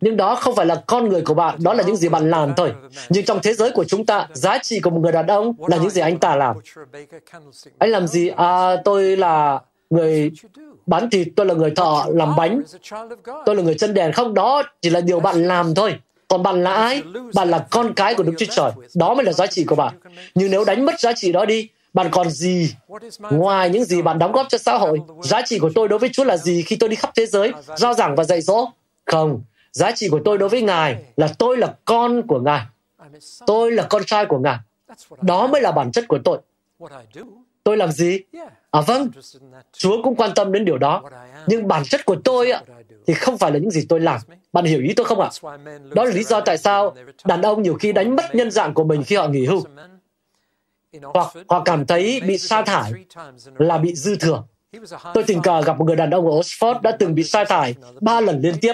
Nhưng đó không phải là con người của bạn, đó là những gì bạn làm thôi. Nhưng trong thế giới của chúng ta, giá trị của một người đàn ông là những gì anh ta làm. Anh làm gì? À, tôi là người bán thịt, tôi là người thợ làm bánh, tôi là người chân đèn. Không, đó chỉ là điều bạn làm thôi. Còn bạn là ai? Bạn là con cái của Đức Chúa Trời. Đó mới là giá trị của bạn. Nhưng nếu đánh mất giá trị đó đi, bạn còn gì ngoài những gì bạn đóng góp cho xã hội? Giá trị của tôi đối với Chúa là gì khi tôi đi khắp thế giới, rao giảng và dạy dỗ? Không, giá trị của tôi đối với Ngài là tôi là con của Ngài. Tôi là con trai của Ngài. Đó mới là bản chất của tôi. Tôi làm gì? À vâng, Chúa cũng quan tâm đến điều đó. Nhưng bản chất của tôi ạ, thì không phải là những gì tôi làm. Bạn hiểu ý tôi không ạ? Đó là lý do tại sao đàn ông nhiều khi đánh mất nhân dạng của mình khi họ nghỉ hưu hoặc họ cảm thấy bị sa thải là bị dư thừa. Tôi tình cờ gặp một người đàn ông ở Oxford đã từng bị sa thải ba lần liên tiếp.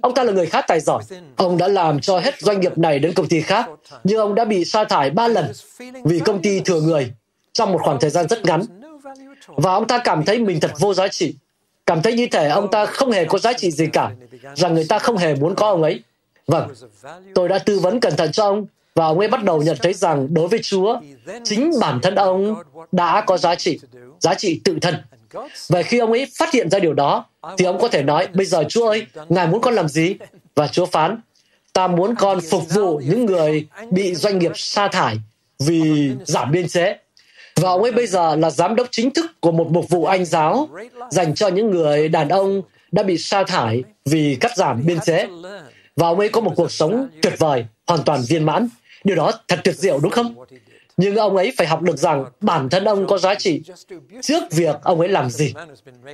Ông ta là người khá tài giỏi. Ông đã làm cho hết doanh nghiệp này đến công ty khác, nhưng ông đã bị sa thải ba lần vì công ty thừa người trong một khoảng thời gian rất ngắn. Và ông ta cảm thấy mình thật vô giá trị. Cảm thấy như thể ông ta không hề có giá trị gì cả, rằng người ta không hề muốn có ông ấy. Vâng, tôi đã tư vấn cẩn thận cho ông và ông ấy bắt đầu nhận thấy rằng đối với Chúa, chính bản thân ông đã có giá trị, giá trị tự thân. Và khi ông ấy phát hiện ra điều đó, thì ông có thể nói, bây giờ Chúa ơi, Ngài muốn con làm gì? Và Chúa phán, ta muốn con phục vụ những người bị doanh nghiệp sa thải vì giảm biên chế. Và ông ấy bây giờ là giám đốc chính thức của một mục vụ anh giáo dành cho những người đàn ông đã bị sa thải vì cắt giảm biên chế. Và ông ấy có một cuộc sống tuyệt vời, hoàn toàn viên mãn. Điều đó thật tuyệt diệu đúng không? Nhưng ông ấy phải học được rằng bản thân ông có giá trị trước việc ông ấy làm gì.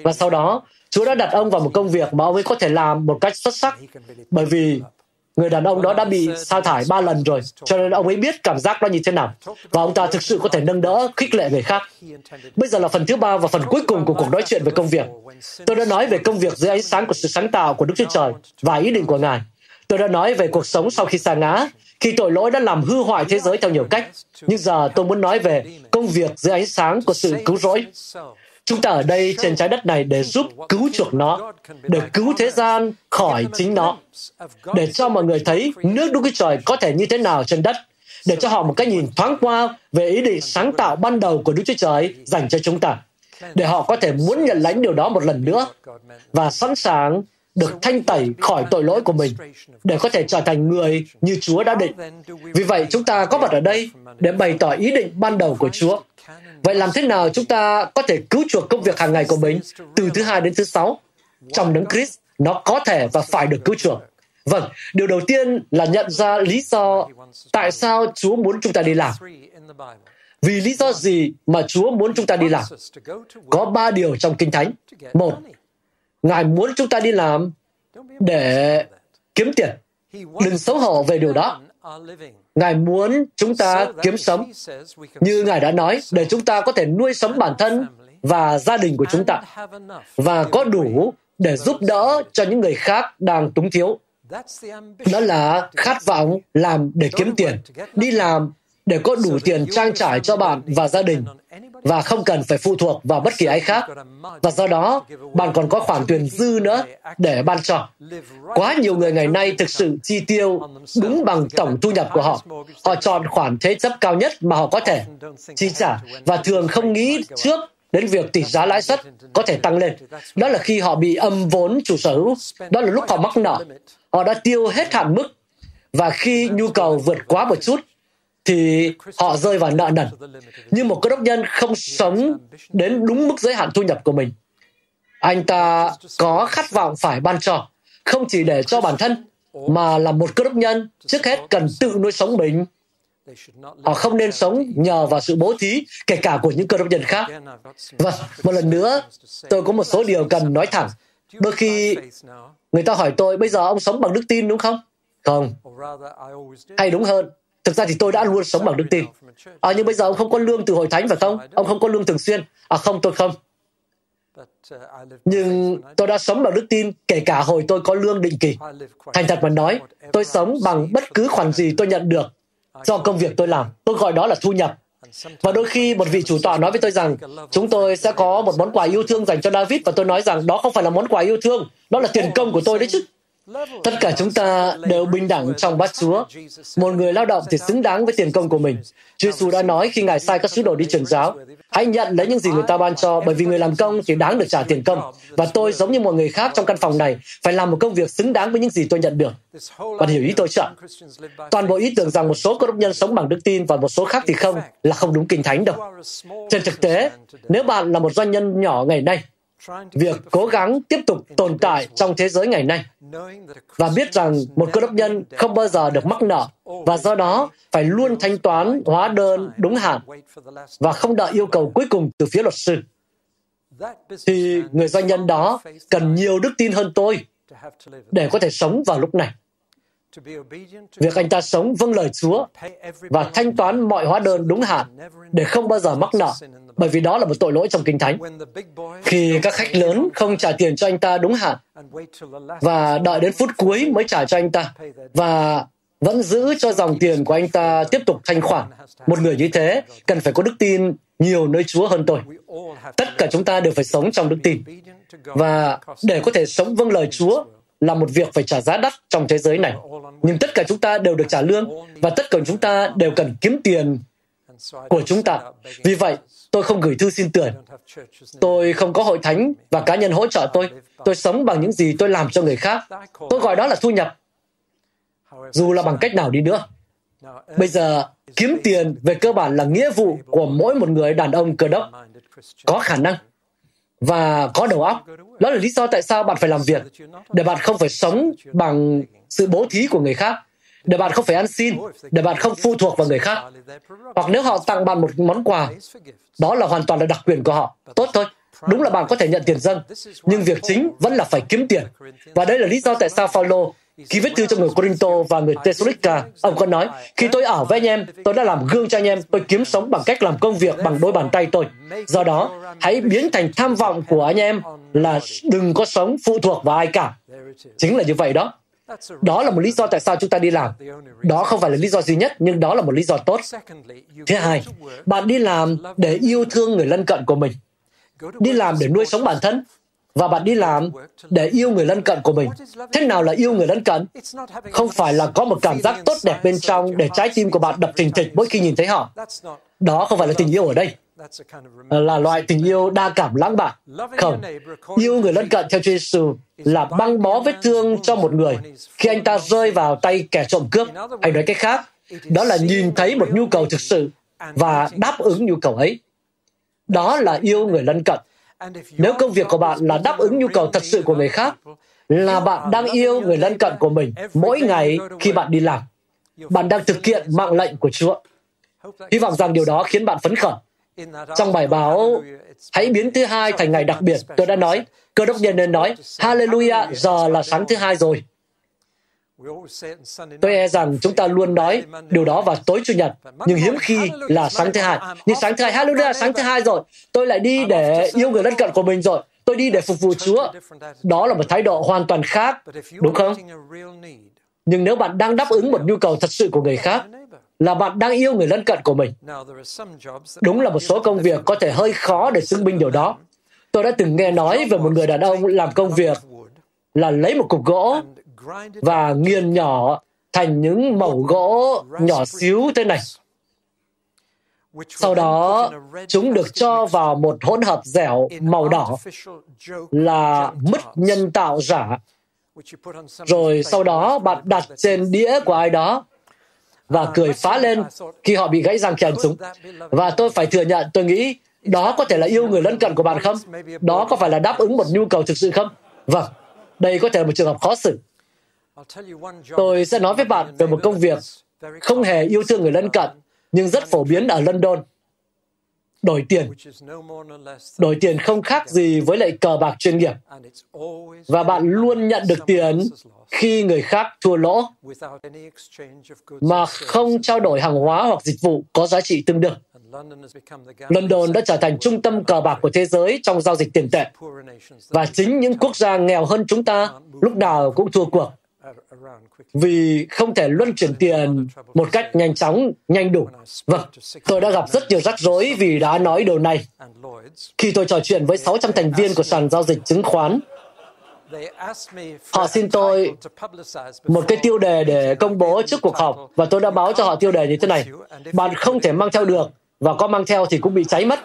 Và sau đó, Chúa đã đặt ông vào một công việc mà ông ấy có thể làm một cách xuất sắc. Bởi vì người đàn ông đó đã bị sa thải ba lần rồi, cho nên ông ấy biết cảm giác đó như thế nào. Và ông ta thực sự có thể nâng đỡ, khích lệ người khác. Bây giờ là phần thứ ba và phần cuối cùng của cuộc nói chuyện về công việc. Tôi đã nói về công việc dưới ánh sáng của sự sáng tạo của Đức Chúa Trời và ý định của Ngài. Tôi đã nói về cuộc sống sau khi sa ngã khi tội lỗi đã làm hư hoại thế giới theo nhiều cách. Nhưng giờ tôi muốn nói về công việc dưới ánh sáng của sự cứu rỗi. Chúng ta ở đây trên trái đất này để giúp cứu chuộc nó, để cứu thế gian khỏi chính nó, để cho mọi người thấy nước Đức Chúa Trời có thể như thế nào trên đất, để cho họ một cái nhìn thoáng qua về ý định sáng tạo ban đầu của Đức Chúa Trời dành cho chúng ta, để họ có thể muốn nhận lãnh điều đó một lần nữa và sẵn sàng được thanh tẩy khỏi tội lỗi của mình để có thể trở thành người như Chúa đã định. Vì vậy, chúng ta có mặt ở đây để bày tỏ ý định ban đầu của Chúa. Vậy làm thế nào chúng ta có thể cứu chuộc công việc hàng ngày của mình từ thứ hai đến thứ sáu? Trong đấng Christ, nó có thể và phải được cứu chuộc. Vâng, điều đầu tiên là nhận ra lý do tại sao Chúa muốn chúng ta đi làm. Vì lý do gì mà Chúa muốn chúng ta đi làm? Có ba điều trong Kinh Thánh. Một, Ngài muốn chúng ta đi làm để kiếm tiền. Đừng xấu hổ về điều đó. Ngài muốn chúng ta kiếm sống. Như Ngài đã nói, để chúng ta có thể nuôi sống bản thân và gia đình của chúng ta và có đủ để giúp đỡ cho những người khác đang túng thiếu. Đó là khát vọng làm để kiếm tiền, đi làm để có đủ tiền trang trải cho bạn và gia đình và không cần phải phụ thuộc vào bất kỳ ai khác. Và do đó, bạn còn có khoản tiền dư nữa để ban cho. Quá nhiều người ngày nay thực sự chi tiêu đúng bằng tổng thu nhập của họ. Họ chọn khoản thế chấp cao nhất mà họ có thể chi trả và thường không nghĩ trước đến việc tỷ giá lãi suất có thể tăng lên. Đó là khi họ bị âm vốn chủ sở hữu. Đó là lúc họ mắc nợ. Họ đã tiêu hết hạn mức và khi nhu cầu vượt quá một chút thì họ rơi vào nợ nần. Nhưng một cơ đốc nhân không sống đến đúng mức giới hạn thu nhập của mình. Anh ta có khát vọng phải ban cho, không chỉ để cho bản thân, mà là một cơ đốc nhân trước hết cần tự nuôi sống mình. Họ không nên sống nhờ vào sự bố thí, kể cả của những cơ đốc nhân khác. Vâng, một lần nữa, tôi có một số điều cần nói thẳng. Đôi khi người ta hỏi tôi, bây giờ ông sống bằng đức tin đúng không? Không. Hay đúng hơn, Thực ra thì tôi đã luôn sống bằng đức tin. À, nhưng bây giờ ông không có lương từ hội thánh phải không? Ông không có lương thường xuyên. À không, tôi không. Nhưng tôi đã sống bằng đức tin kể cả hồi tôi có lương định kỳ. Thành thật mà nói, tôi sống bằng bất cứ khoản gì tôi nhận được do công việc tôi làm. Tôi gọi đó là thu nhập. Và đôi khi một vị chủ tọa nói với tôi rằng chúng tôi sẽ có một món quà yêu thương dành cho David và tôi nói rằng đó không phải là món quà yêu thương, đó là tiền công của tôi đấy chứ. Tất cả chúng ta đều bình đẳng trong bát Chúa. Một người lao động thì xứng đáng với tiền công của mình. Chúa Giêsu đã nói khi Ngài sai các sứ đồ đi truyền giáo, hãy nhận lấy những gì người ta ban cho, bởi vì người làm công thì đáng được trả tiền công. Và tôi, giống như mọi người khác trong căn phòng này, phải làm một công việc xứng đáng với những gì tôi nhận được. Bạn hiểu ý tôi chưa? Toàn bộ ý tưởng rằng một số cơ đốc nhân sống bằng đức tin và một số khác thì không là không đúng kinh thánh đâu. Trên thực tế, nếu bạn là một doanh nhân nhỏ ngày nay, việc cố gắng tiếp tục tồn tại trong thế giới ngày nay và biết rằng một cơ đốc nhân không bao giờ được mắc nợ và do đó phải luôn thanh toán hóa đơn đúng hạn và không đợi yêu cầu cuối cùng từ phía luật sư. Thì người doanh nhân đó cần nhiều đức tin hơn tôi để có thể sống vào lúc này. Việc anh ta sống vâng lời Chúa và thanh toán mọi hóa đơn đúng hạn để không bao giờ mắc nợ, bởi vì đó là một tội lỗi trong Kinh Thánh. Khi các khách lớn không trả tiền cho anh ta đúng hạn và đợi đến phút cuối mới trả cho anh ta và vẫn giữ cho dòng tiền của anh ta tiếp tục thanh khoản. Một người như thế cần phải có đức tin nhiều nơi Chúa hơn tôi. Tất cả chúng ta đều phải sống trong đức tin. Và để có thể sống vâng lời Chúa là một việc phải trả giá đắt trong thế giới này. Nhưng tất cả chúng ta đều được trả lương và tất cả chúng ta đều cần kiếm tiền của chúng ta. Vì vậy, tôi không gửi thư xin tiền. Tôi không có hội thánh và cá nhân hỗ trợ tôi. Tôi sống bằng những gì tôi làm cho người khác. Tôi gọi đó là thu nhập. Dù là bằng cách nào đi nữa. Bây giờ, kiếm tiền về cơ bản là nghĩa vụ của mỗi một người đàn ông cơ đốc. Có khả năng và có đầu óc. Đó là lý do tại sao bạn phải làm việc, để bạn không phải sống bằng sự bố thí của người khác, để bạn không phải ăn xin, để bạn không phụ thuộc vào người khác. Hoặc nếu họ tặng bạn một món quà, đó là hoàn toàn là đặc quyền của họ. Tốt thôi, đúng là bạn có thể nhận tiền dân, nhưng việc chính vẫn là phải kiếm tiền. Và đây là lý do tại sao Phaolô khi viết thư cho người Corinto và người Thessalonica, ông có nói, khi tôi ở với anh em, tôi đã làm gương cho anh em, tôi kiếm sống bằng cách làm công việc bằng đôi bàn tay tôi. Do đó, hãy biến thành tham vọng của anh em là đừng có sống phụ thuộc vào ai cả. Chính là như vậy đó. Đó là một lý do tại sao chúng ta đi làm. Đó không phải là lý do duy nhất, nhưng đó là một lý do tốt. Thứ hai, bạn đi làm để yêu thương người lân cận của mình. Đi làm để nuôi sống bản thân, và bạn đi làm để yêu người lân cận của mình. Thế nào là yêu người lân cận? Không phải là có một cảm giác tốt đẹp bên trong để trái tim của bạn đập thình thịch mỗi khi nhìn thấy họ. Đó không phải là tình yêu ở đây. là loại tình yêu đa cảm lãng mạn. Không, yêu người lân cận theo Chúa Giêsu là băng bó vết thương cho một người khi anh ta rơi vào tay kẻ trộm cướp. Anh nói cách khác, đó là nhìn thấy một nhu cầu thực sự và đáp ứng nhu cầu ấy. Đó là yêu người lân cận. Nếu công việc của bạn là đáp ứng nhu cầu thật sự của người khác, là bạn đang yêu người lân cận của mình mỗi ngày khi bạn đi làm. Bạn đang thực hiện mạng lệnh của Chúa. Hy vọng rằng điều đó khiến bạn phấn khởi. Trong bài báo Hãy biến thứ hai thành ngày đặc biệt, tôi đã nói, cơ đốc nhân nên nói, Hallelujah, giờ là sáng thứ hai rồi. Tôi e rằng chúng ta luôn nói điều đó vào tối Chủ nhật, nhưng hiếm khi là sáng thứ hai. Nhưng sáng thứ hai, Hallelujah, sáng thứ hai rồi. Tôi lại đi để yêu người lân cận của mình rồi. Tôi đi để phục vụ Chúa. Đó là một thái độ hoàn toàn khác, đúng không? Nhưng nếu bạn đang đáp ứng một nhu cầu thật sự của người khác, là bạn đang yêu người lân cận của mình. Đúng là một số công việc có thể hơi khó để chứng minh điều đó. Tôi đã từng nghe nói về một người đàn ông làm công việc là lấy một cục gỗ và nghiền nhỏ thành những mẩu gỗ nhỏ xíu thế này. Sau đó, chúng được cho vào một hỗn hợp dẻo màu đỏ là mứt nhân tạo giả. Rồi sau đó bạn đặt trên đĩa của ai đó và cười phá lên khi họ bị gãy răng khi ăn súng. Và tôi phải thừa nhận, tôi nghĩ đó có thể là yêu người lân cận của bạn không? Đó có phải là đáp ứng một nhu cầu thực sự không? Vâng, đây có thể là một trường hợp khó xử. Tôi sẽ nói với bạn về một công việc không hề yêu thương người lân cận, nhưng rất phổ biến ở London. Đổi tiền. Đổi tiền không khác gì với lại cờ bạc chuyên nghiệp. Và bạn luôn nhận được tiền khi người khác thua lỗ mà không trao đổi hàng hóa hoặc dịch vụ có giá trị tương đương. London đã trở thành trung tâm cờ bạc của thế giới trong giao dịch tiền tệ. Và chính những quốc gia nghèo hơn chúng ta lúc nào cũng thua cuộc vì không thể luân chuyển tiền một cách nhanh chóng, nhanh đủ. Vâng, tôi đã gặp rất nhiều rắc rối vì đã nói điều này. Khi tôi trò chuyện với 600 thành viên của sàn giao dịch chứng khoán, Họ xin tôi một cái tiêu đề để công bố trước cuộc họp và tôi đã báo cho họ tiêu đề như thế này. Bạn không thể mang theo được và có mang theo thì cũng bị cháy mất.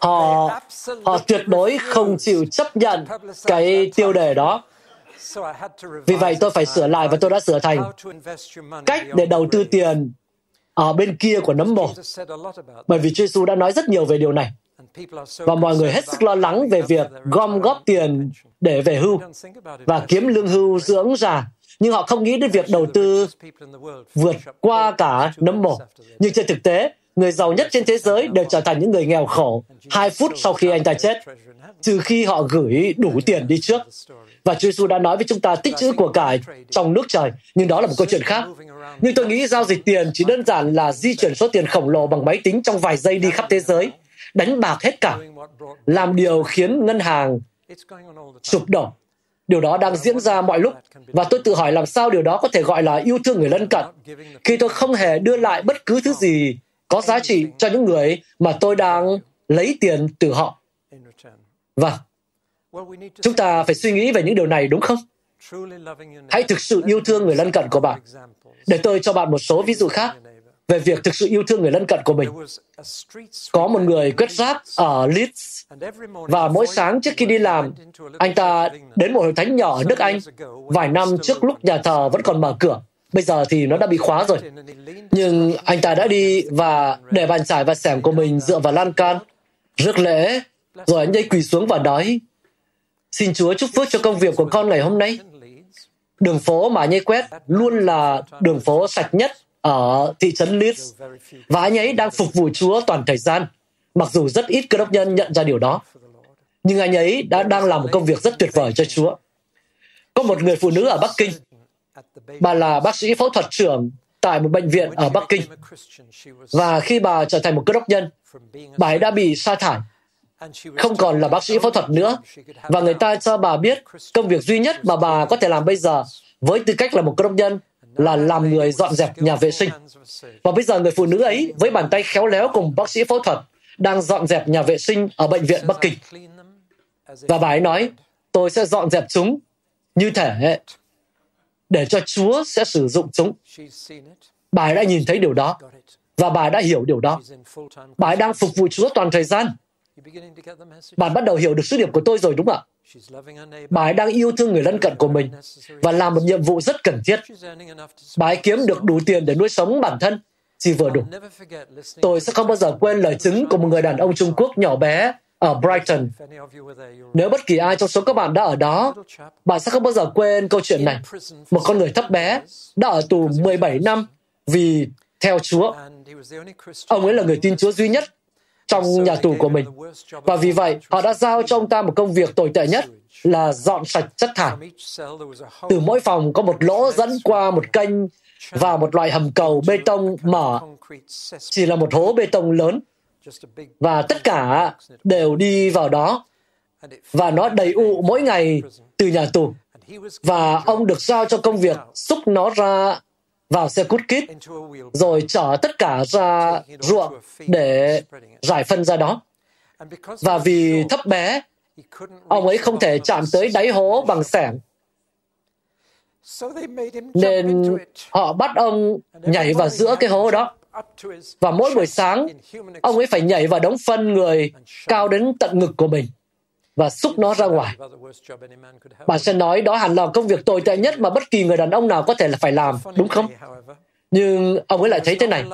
Họ họ tuyệt đối không chịu chấp nhận cái tiêu đề đó. Vì vậy tôi phải sửa lại và tôi đã sửa thành cách để đầu tư tiền ở bên kia của nấm mồ. Bởi vì Chúa Giêsu đã nói rất nhiều về điều này và mọi người hết sức lo lắng về việc gom góp tiền để về hưu và kiếm lương hưu dưỡng già nhưng họ không nghĩ đến việc đầu tư vượt qua cả nấm mồ. Nhưng trên thực tế, người giàu nhất trên thế giới đều trở thành những người nghèo khổ hai phút sau khi anh ta chết, trừ khi họ gửi đủ tiền đi trước. Và Chúa Giêsu đã nói với chúng ta tích trữ của cải trong nước trời, nhưng đó là một câu chuyện khác. Nhưng tôi nghĩ giao dịch tiền chỉ đơn giản là di chuyển số tiền khổng lồ bằng máy tính trong vài giây đi khắp thế giới đánh bạc hết cả, làm điều khiến ngân hàng sụp đổ. Điều đó đang diễn ra mọi lúc và tôi tự hỏi làm sao điều đó có thể gọi là yêu thương người lân cận khi tôi không hề đưa lại bất cứ thứ gì có giá trị cho những người mà tôi đang lấy tiền từ họ. Vâng, chúng ta phải suy nghĩ về những điều này đúng không? Hãy thực sự yêu thương người lân cận của bạn. Để tôi cho bạn một số ví dụ khác về việc thực sự yêu thương người lân cận của mình. Có một người quét rác ở Leeds và mỗi sáng trước khi đi làm, anh ta đến một hội thánh nhỏ ở nước Anh vài năm trước lúc nhà thờ vẫn còn mở cửa. Bây giờ thì nó đã bị khóa rồi. Nhưng anh ta đã đi và để bàn chải và sẻng của mình dựa vào lan can, rước lễ, rồi anh ấy quỳ xuống và nói, Xin Chúa chúc phước cho công việc của con ngày hôm nay. Đường phố mà anh ấy quét luôn là đường phố sạch nhất ở thị trấn Leeds và anh ấy đang phục vụ Chúa toàn thời gian, mặc dù rất ít cơ đốc nhân nhận ra điều đó. Nhưng anh ấy đã đang làm một công việc rất tuyệt vời cho Chúa. Có một người phụ nữ ở Bắc Kinh, bà là bác sĩ phẫu thuật trưởng tại một bệnh viện ở Bắc Kinh. Và khi bà trở thành một cơ đốc nhân, bà ấy đã bị sa thải, không còn là bác sĩ phẫu thuật nữa. Và người ta cho bà biết công việc duy nhất mà bà có thể làm bây giờ với tư cách là một cơ đốc nhân là làm người dọn dẹp nhà vệ sinh. Và bây giờ người phụ nữ ấy với bàn tay khéo léo cùng bác sĩ phẫu thuật đang dọn dẹp nhà vệ sinh ở bệnh viện Bắc Kinh. Và bà ấy nói, tôi sẽ dọn dẹp chúng như thể để cho Chúa sẽ sử dụng chúng. Bà ấy đã nhìn thấy điều đó Và bà đã hiểu điều đó. Bà ấy đang phục vụ Chúa toàn thời gian. Bạn bắt đầu hiểu được sứ điệp của tôi rồi đúng không ạ? Bà ấy đang yêu thương người lân cận của mình và làm một nhiệm vụ rất cần thiết. Bà ấy kiếm được đủ tiền để nuôi sống bản thân, chỉ vừa đủ. Tôi sẽ không bao giờ quên lời chứng của một người đàn ông Trung Quốc nhỏ bé ở Brighton. Nếu bất kỳ ai trong số các bạn đã ở đó, bạn sẽ không bao giờ quên câu chuyện này. Một con người thấp bé đã ở tù 17 năm vì theo Chúa. Ông ấy là người tin Chúa duy nhất trong nhà tù của mình. Và vì vậy, họ đã giao cho ông ta một công việc tồi tệ nhất là dọn sạch chất thải. Từ mỗi phòng có một lỗ dẫn qua một kênh và một loại hầm cầu bê tông mở, chỉ là một hố bê tông lớn. Và tất cả đều đi vào đó. Và nó đầy ụ mỗi ngày từ nhà tù. Và ông được giao cho công việc xúc nó ra vào xe cút kít, rồi chở tất cả ra ruộng để giải phân ra đó. Và vì thấp bé, ông ấy không thể chạm tới đáy hố bằng sẻng. Nên họ bắt ông nhảy vào giữa cái hố đó. Và mỗi buổi sáng, ông ấy phải nhảy vào đống phân người cao đến tận ngực của mình và xúc nó ra ngoài. Bạn sẽ nói đó hẳn là công việc tồi tệ nhất mà bất kỳ người đàn ông nào có thể là phải làm, đúng không? Nhưng ông ấy lại thấy thế này.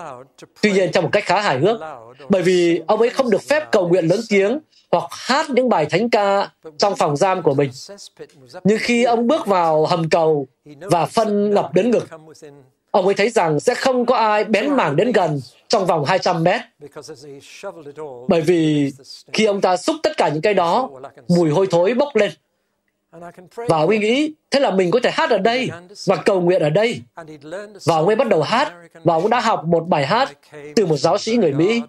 Tuy nhiên trong một cách khá hài hước, bởi vì ông ấy không được phép cầu nguyện lớn tiếng hoặc hát những bài thánh ca trong phòng giam của mình. Nhưng khi ông bước vào hầm cầu và phân ngập đến ngực, ông ấy thấy rằng sẽ không có ai bén mảng đến gần trong vòng 200 mét. Bởi vì khi ông ta xúc tất cả những cái đó, mùi hôi thối bốc lên. Và ông ấy nghĩ, thế là mình có thể hát ở đây và cầu nguyện ở đây. Và ông ấy bắt đầu hát, và ông đã học một bài hát từ một giáo sĩ người Mỹ.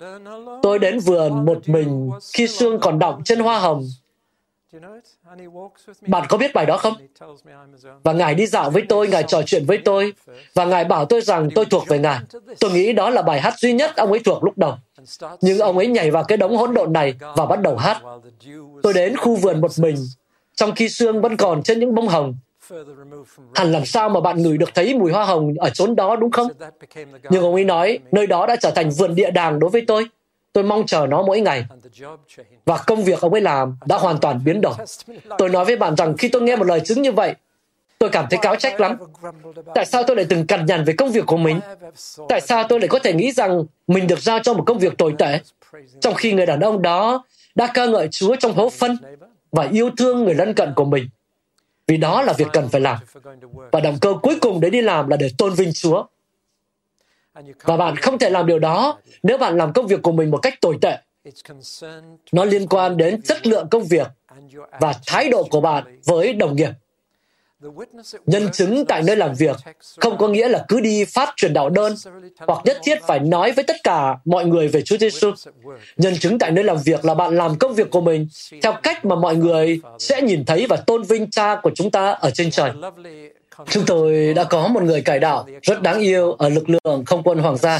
Tôi đến vườn một mình khi sương còn đọng trên hoa hồng bạn có biết bài đó không? Và Ngài đi dạo với tôi, Ngài trò chuyện với tôi, và Ngài bảo tôi rằng tôi thuộc về Ngài. Tôi nghĩ đó là bài hát duy nhất ông ấy thuộc lúc đầu. Nhưng ông ấy nhảy vào cái đống hỗn độn này và bắt đầu hát. Tôi đến khu vườn một mình, trong khi sương vẫn còn trên những bông hồng. Hẳn làm sao mà bạn ngửi được thấy mùi hoa hồng ở chốn đó đúng không? Nhưng ông ấy nói, nơi đó đã trở thành vườn địa đàng đối với tôi. Tôi mong chờ nó mỗi ngày. Và công việc ông ấy làm đã hoàn toàn biến đổi. Tôi nói với bạn rằng khi tôi nghe một lời chứng như vậy, tôi cảm thấy cáo trách lắm. Tại sao tôi lại từng cằn nhằn về công việc của mình? Tại sao tôi lại có thể nghĩ rằng mình được giao cho một công việc tồi tệ, trong khi người đàn ông đó đã ca ngợi Chúa trong hố phân và yêu thương người lân cận của mình? Vì đó là việc cần phải làm. Và động cơ cuối cùng để đi làm là để tôn vinh Chúa. Và bạn không thể làm điều đó nếu bạn làm công việc của mình một cách tồi tệ. Nó liên quan đến chất lượng công việc và thái độ của bạn với đồng nghiệp. Nhân chứng tại nơi làm việc không có nghĩa là cứ đi phát truyền đạo đơn hoặc nhất thiết phải nói với tất cả mọi người về Chúa Giêsu. Nhân chứng tại nơi làm việc là bạn làm công việc của mình theo cách mà mọi người sẽ nhìn thấy và tôn vinh cha của chúng ta ở trên trời. Chúng tôi đã có một người cải đạo rất đáng yêu ở lực lượng không quân Hoàng gia.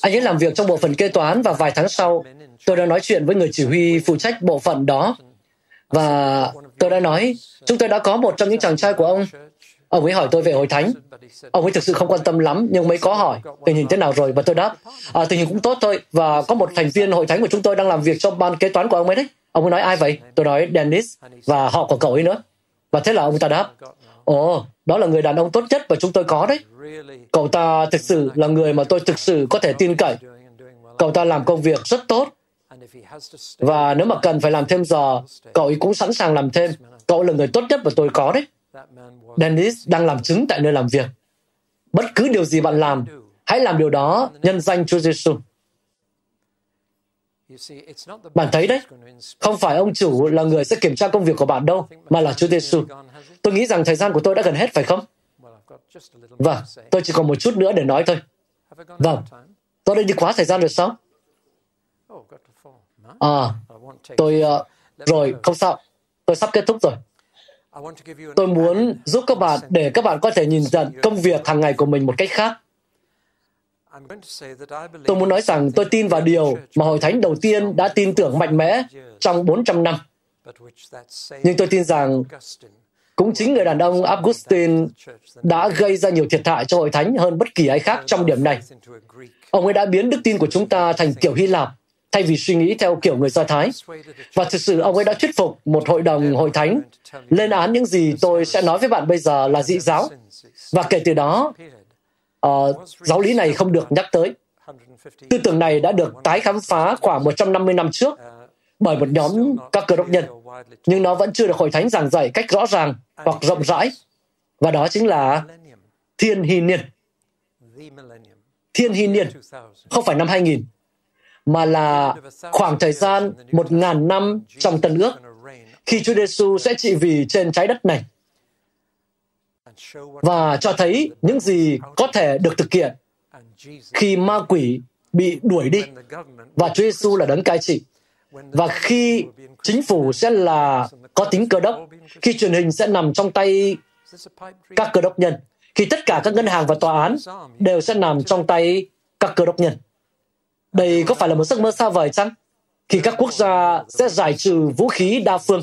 Anh ấy làm việc trong bộ phận kế toán và vài tháng sau, tôi đã nói chuyện với người chỉ huy phụ trách bộ phận đó. Và tôi đã nói, chúng tôi đã có một trong những chàng trai của ông. Ông ấy hỏi tôi về hội thánh. Ông ấy thực sự không quan tâm lắm, nhưng mới có hỏi tình hình thế nào rồi. Và tôi đáp, à, tình hình cũng tốt thôi. Và có một thành viên hội thánh của chúng tôi đang làm việc cho ban kế toán của ông ấy đấy. Ông ấy nói ai vậy? Tôi nói Dennis và họ của cậu ấy nữa. Và thế là ông ta đáp, Ồ, đó là người đàn ông tốt nhất mà chúng tôi có đấy. Cậu ta thực sự là người mà tôi thực sự có thể tin cậy. Cậu ta làm công việc rất tốt. Và nếu mà cần phải làm thêm giờ, cậu ấy cũng sẵn sàng làm thêm. Cậu là người tốt nhất mà tôi có đấy. Dennis đang làm chứng tại nơi làm việc. Bất cứ điều gì bạn làm, hãy làm điều đó nhân danh Chúa Giêsu. Bạn thấy đấy, không phải ông chủ là người sẽ kiểm tra công việc của bạn đâu, mà là Chúa Giêsu. Tôi nghĩ rằng thời gian của tôi đã gần hết, phải không? Vâng, tôi chỉ còn một chút nữa để nói thôi. Vâng, tôi đã đi quá thời gian rồi sao? À, tôi... Uh, rồi, không sao. Tôi sắp kết thúc rồi. Tôi muốn giúp các bạn để các bạn có thể nhìn nhận công việc hàng ngày của mình một cách khác. Tôi muốn nói rằng tôi tin vào điều mà Hội Thánh đầu tiên đã tin tưởng mạnh mẽ trong 400 năm. Nhưng tôi tin rằng Cũng chính người đàn ông Augustine đã gây ra nhiều thiệt hại cho hội thánh hơn bất kỳ ai khác trong điểm này. Ông ấy đã biến đức tin của chúng ta thành kiểu Hy Lạp, thay vì suy nghĩ theo kiểu người Do Thái. Và thực sự ông ấy đã thuyết phục một hội đồng hội thánh lên án những gì tôi sẽ nói với bạn bây giờ là dị giáo. Và kể từ đó, uh, giáo lý này không được nhắc tới. Tư tưởng này đã được tái khám phá khoảng 150 năm trước bởi một nhóm các cơ đốc nhân, nhưng nó vẫn chưa được hội thánh giảng dạy cách rõ ràng hoặc rộng rãi. Và đó chính là thiên hy niên. Thiên hy niên, không phải năm 2000, mà là khoảng thời gian một ngàn năm trong Tân ước, khi Chúa Giêsu sẽ trị vì trên trái đất này và cho thấy những gì có thể được thực hiện khi ma quỷ bị đuổi đi và Chúa Giêsu là đấng cai trị. Và khi chính phủ sẽ là có tính cơ đốc, khi truyền hình sẽ nằm trong tay các cơ đốc nhân, khi tất cả các ngân hàng và tòa án đều sẽ nằm trong tay các cơ đốc nhân. Đây có phải là một giấc mơ xa vời chăng? Khi các quốc gia sẽ giải trừ vũ khí đa phương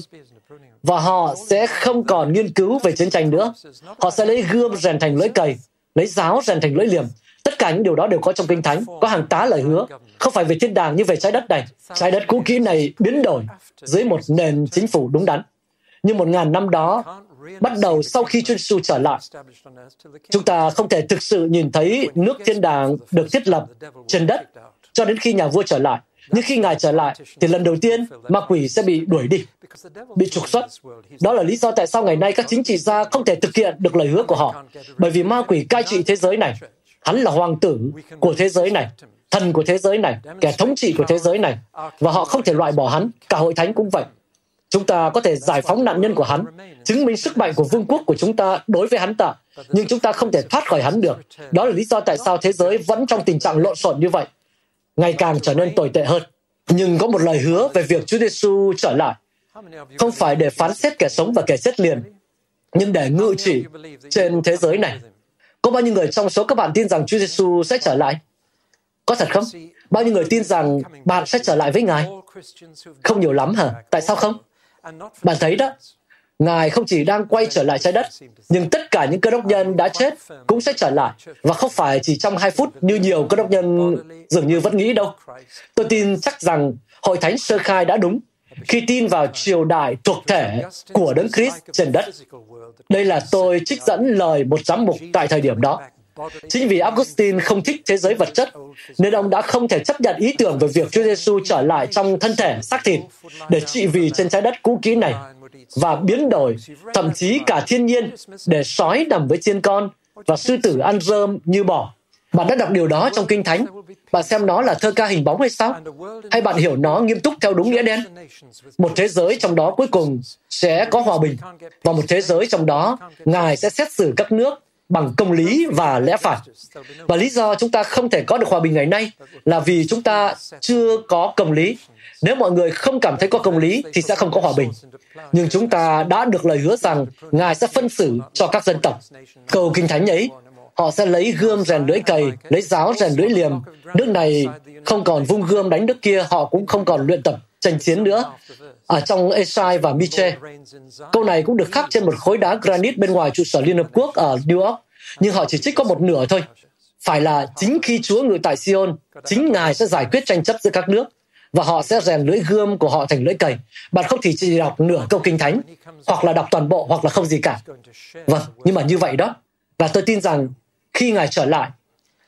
và họ sẽ không còn nghiên cứu về chiến tranh nữa. Họ sẽ lấy gươm rèn thành lưỡi cày, lấy giáo rèn thành lưỡi liềm. Tất cả những điều đó đều có trong Kinh Thánh, có hàng tá lời hứa, không phải về thiên đàng như về trái đất này. Trái đất cũ kỹ này biến đổi dưới một nền chính phủ đúng đắn. Nhưng một ngàn năm đó, bắt đầu sau khi Chúa Giêsu trở lại, chúng ta không thể thực sự nhìn thấy nước thiên đàng được thiết lập trên đất cho đến khi nhà vua trở lại. Nhưng khi Ngài trở lại, thì lần đầu tiên, ma quỷ sẽ bị đuổi đi, bị trục xuất. Đó là lý do tại sao ngày nay các chính trị gia không thể thực hiện được lời hứa của họ, bởi vì ma quỷ cai trị thế giới này. Hắn là hoàng tử của thế giới này, thần của thế giới này, kẻ thống trị của thế giới này, và họ không thể loại bỏ hắn, cả hội thánh cũng vậy. Chúng ta có thể giải phóng nạn nhân của hắn, chứng minh sức mạnh của vương quốc của chúng ta đối với hắn ta, nhưng chúng ta không thể thoát khỏi hắn được. Đó là lý do tại sao thế giới vẫn trong tình trạng lộn xộn như vậy ngày càng trở nên tồi tệ hơn. Nhưng có một lời hứa về việc Chúa Giêsu trở lại, không phải để phán xét kẻ sống và kẻ chết liền, nhưng để ngự trị trên thế giới này. Có bao nhiêu người trong số các bạn tin rằng Chúa Giêsu sẽ trở lại? Có thật không? Bao nhiêu người tin rằng bạn sẽ trở lại với Ngài? Không nhiều lắm hả? Tại sao không? Bạn thấy đó, Ngài không chỉ đang quay trở lại trái đất, nhưng tất cả những cơ đốc nhân đã chết cũng sẽ trở lại, và không phải chỉ trong hai phút như nhiều cơ đốc nhân dường như vẫn nghĩ đâu. Tôi tin chắc rằng Hội Thánh Sơ Khai đã đúng khi tin vào triều đại thuộc thể của Đấng Christ trên đất. Đây là tôi trích dẫn lời một giám mục tại thời điểm đó. Chính vì Augustine không thích thế giới vật chất, nên ông đã không thể chấp nhận ý tưởng về việc Chúa Giêsu trở lại trong thân thể xác thịt để trị vì trên trái đất cũ kỹ này và biến đổi, thậm chí cả thiên nhiên, để sói nằm với chiên con và sư tử ăn rơm như bò. Bạn đã đọc điều đó trong Kinh Thánh. Bạn xem nó là thơ ca hình bóng hay sao? Hay bạn hiểu nó nghiêm túc theo đúng nghĩa đen? Một thế giới trong đó cuối cùng sẽ có hòa bình, và một thế giới trong đó Ngài sẽ xét xử các nước bằng công lý và lẽ phải. Và lý do chúng ta không thể có được hòa bình ngày nay là vì chúng ta chưa có công lý. Nếu mọi người không cảm thấy có công lý thì sẽ không có hòa bình. Nhưng chúng ta đã được lời hứa rằng Ngài sẽ phân xử cho các dân tộc. Cầu Kinh Thánh ấy, họ sẽ lấy gươm rèn lưỡi cày, lấy giáo rèn lưỡi liềm. Nước này không còn vung gươm đánh nước kia, họ cũng không còn luyện tập tranh chiến nữa. Ở trong Esai và Miche, câu này cũng được khắc trên một khối đá granite bên ngoài trụ sở Liên Hợp Quốc ở New York, nhưng họ chỉ trích có một nửa thôi. Phải là chính khi Chúa ngự tại Sion, chính Ngài sẽ giải quyết tranh chấp giữa các nước và họ sẽ rèn lưỡi gươm của họ thành lưỡi cày. Bạn không thì chỉ đọc nửa câu kinh thánh, hoặc là đọc toàn bộ, hoặc là không gì cả. Vâng, nhưng mà như vậy đó. Và tôi tin rằng khi Ngài trở lại,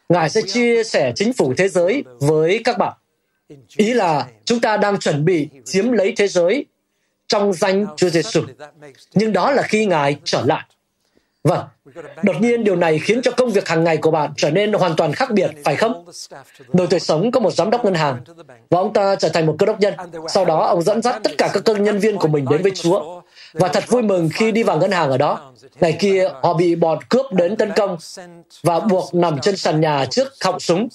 Ngài sẽ chia sẻ chính phủ thế giới với các bạn. Ý là chúng ta đang chuẩn bị chiếm lấy thế giới trong danh Chúa Giêsu. Nhưng đó là khi Ngài trở lại. Vâng, đột nhiên điều này khiến cho công việc hàng ngày của bạn trở nên hoàn toàn khác biệt, phải không? Nơi tuổi sống có một giám đốc ngân hàng, và ông ta trở thành một cơ đốc nhân. Sau đó, ông dẫn dắt tất cả các công nhân viên của mình đến với Chúa. Và thật vui mừng khi đi vào ngân hàng ở đó. Ngày kia, họ bị bọn cướp đến tấn công và buộc nằm trên sàn nhà trước họng súng.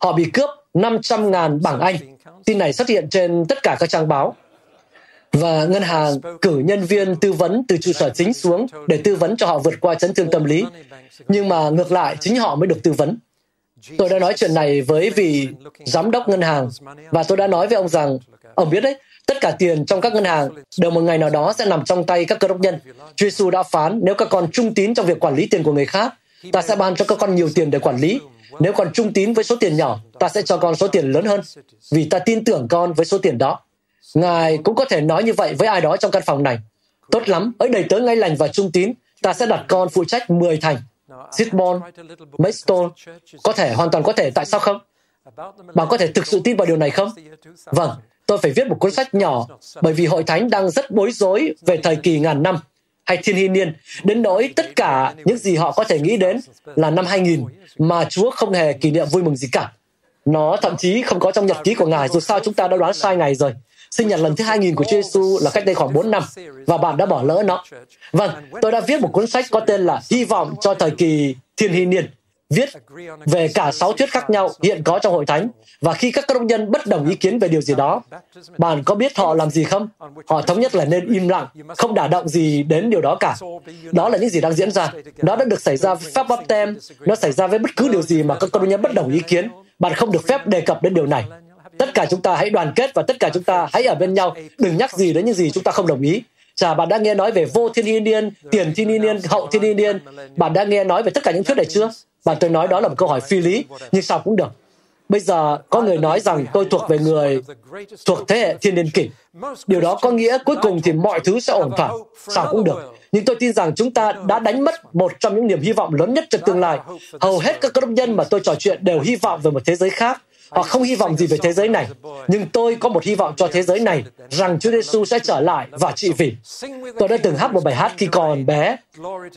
Họ bị cướp 500.000 bảng Anh. Tin này xuất hiện trên tất cả các trang báo và ngân hàng cử nhân viên tư vấn từ trụ sở chính xuống để tư vấn cho họ vượt qua chấn thương tâm lý. Nhưng mà ngược lại, chính họ mới được tư vấn. Tôi đã nói chuyện này với vị giám đốc ngân hàng và tôi đã nói với ông rằng Ông biết đấy, tất cả tiền trong các ngân hàng đều một ngày nào đó sẽ nằm trong tay các cơ đốc nhân. Chúa Giêsu đã phán nếu các con trung tín trong việc quản lý tiền của người khác, ta sẽ ban cho các con nhiều tiền để quản lý. Nếu còn trung tín với số tiền nhỏ, ta sẽ cho con số tiền lớn hơn, vì ta tin tưởng con với số tiền đó. Ngài cũng có thể nói như vậy với ai đó trong căn phòng này. Tốt lắm, hãy đầy tớ ngay lành và trung tín, ta sẽ đặt con phụ trách 10 thành. Sitbon, Maidstone, có thể, hoàn toàn có thể, tại sao không? Bạn có thể thực sự tin vào điều này không? Vâng, tôi phải viết một cuốn sách nhỏ bởi vì hội thánh đang rất bối rối về thời kỳ ngàn năm hay thiên hy niên, đến nỗi tất cả những gì họ có thể nghĩ đến là năm 2000 mà Chúa không hề kỷ niệm vui mừng gì cả. Nó thậm chí không có trong nhật ký của Ngài, dù sao chúng ta đã đoán sai ngày rồi. Sinh nhật lần thứ 2000 của Chúa Giêsu là cách đây khoảng 4 năm, và bạn đã bỏ lỡ nó. Vâng, tôi đã viết một cuốn sách có tên là Hy vọng cho thời kỳ thiên hy niên viết về cả sáu thuyết khác nhau hiện có trong hội thánh và khi các công nhân bất đồng ý kiến về điều gì đó bạn có biết họ làm gì không? Họ thống nhất là nên im lặng không đả động gì đến điều đó cả. Đó là những gì đang diễn ra. Nó đã được xảy ra với phép bắp tem nó xảy ra với bất cứ điều gì mà các công nhân bất đồng ý kiến. Bạn không được phép đề cập đến điều này. Tất cả chúng ta hãy đoàn kết và tất cả chúng ta hãy ở bên nhau. Đừng nhắc gì đến những gì chúng ta không đồng ý. Chà, bạn đã nghe nói về vô thiên nhiên niên, tiền thiên nhiên niên, hậu thiên nhiên. Niên. Bạn đã nghe nói về tất cả những thuyết này chưa? Bạn tôi nói đó là một câu hỏi phi lý, nhưng sao cũng được. Bây giờ có người nói rằng tôi thuộc về người thuộc thế hệ thiên niên kỷ. Điều đó có nghĩa cuối cùng thì mọi thứ sẽ ổn thỏa. Sao cũng được. Nhưng tôi tin rằng chúng ta đã đánh mất một trong những niềm hy vọng lớn nhất cho tương lai. Hầu hết các công nhân mà tôi trò chuyện đều hy vọng về một thế giới khác Họ không hy vọng gì về thế giới này. Nhưng tôi có một hy vọng cho thế giới này rằng Chúa Giêsu sẽ trở lại và trị vì. Tôi đã từng hát một bài hát khi còn bé.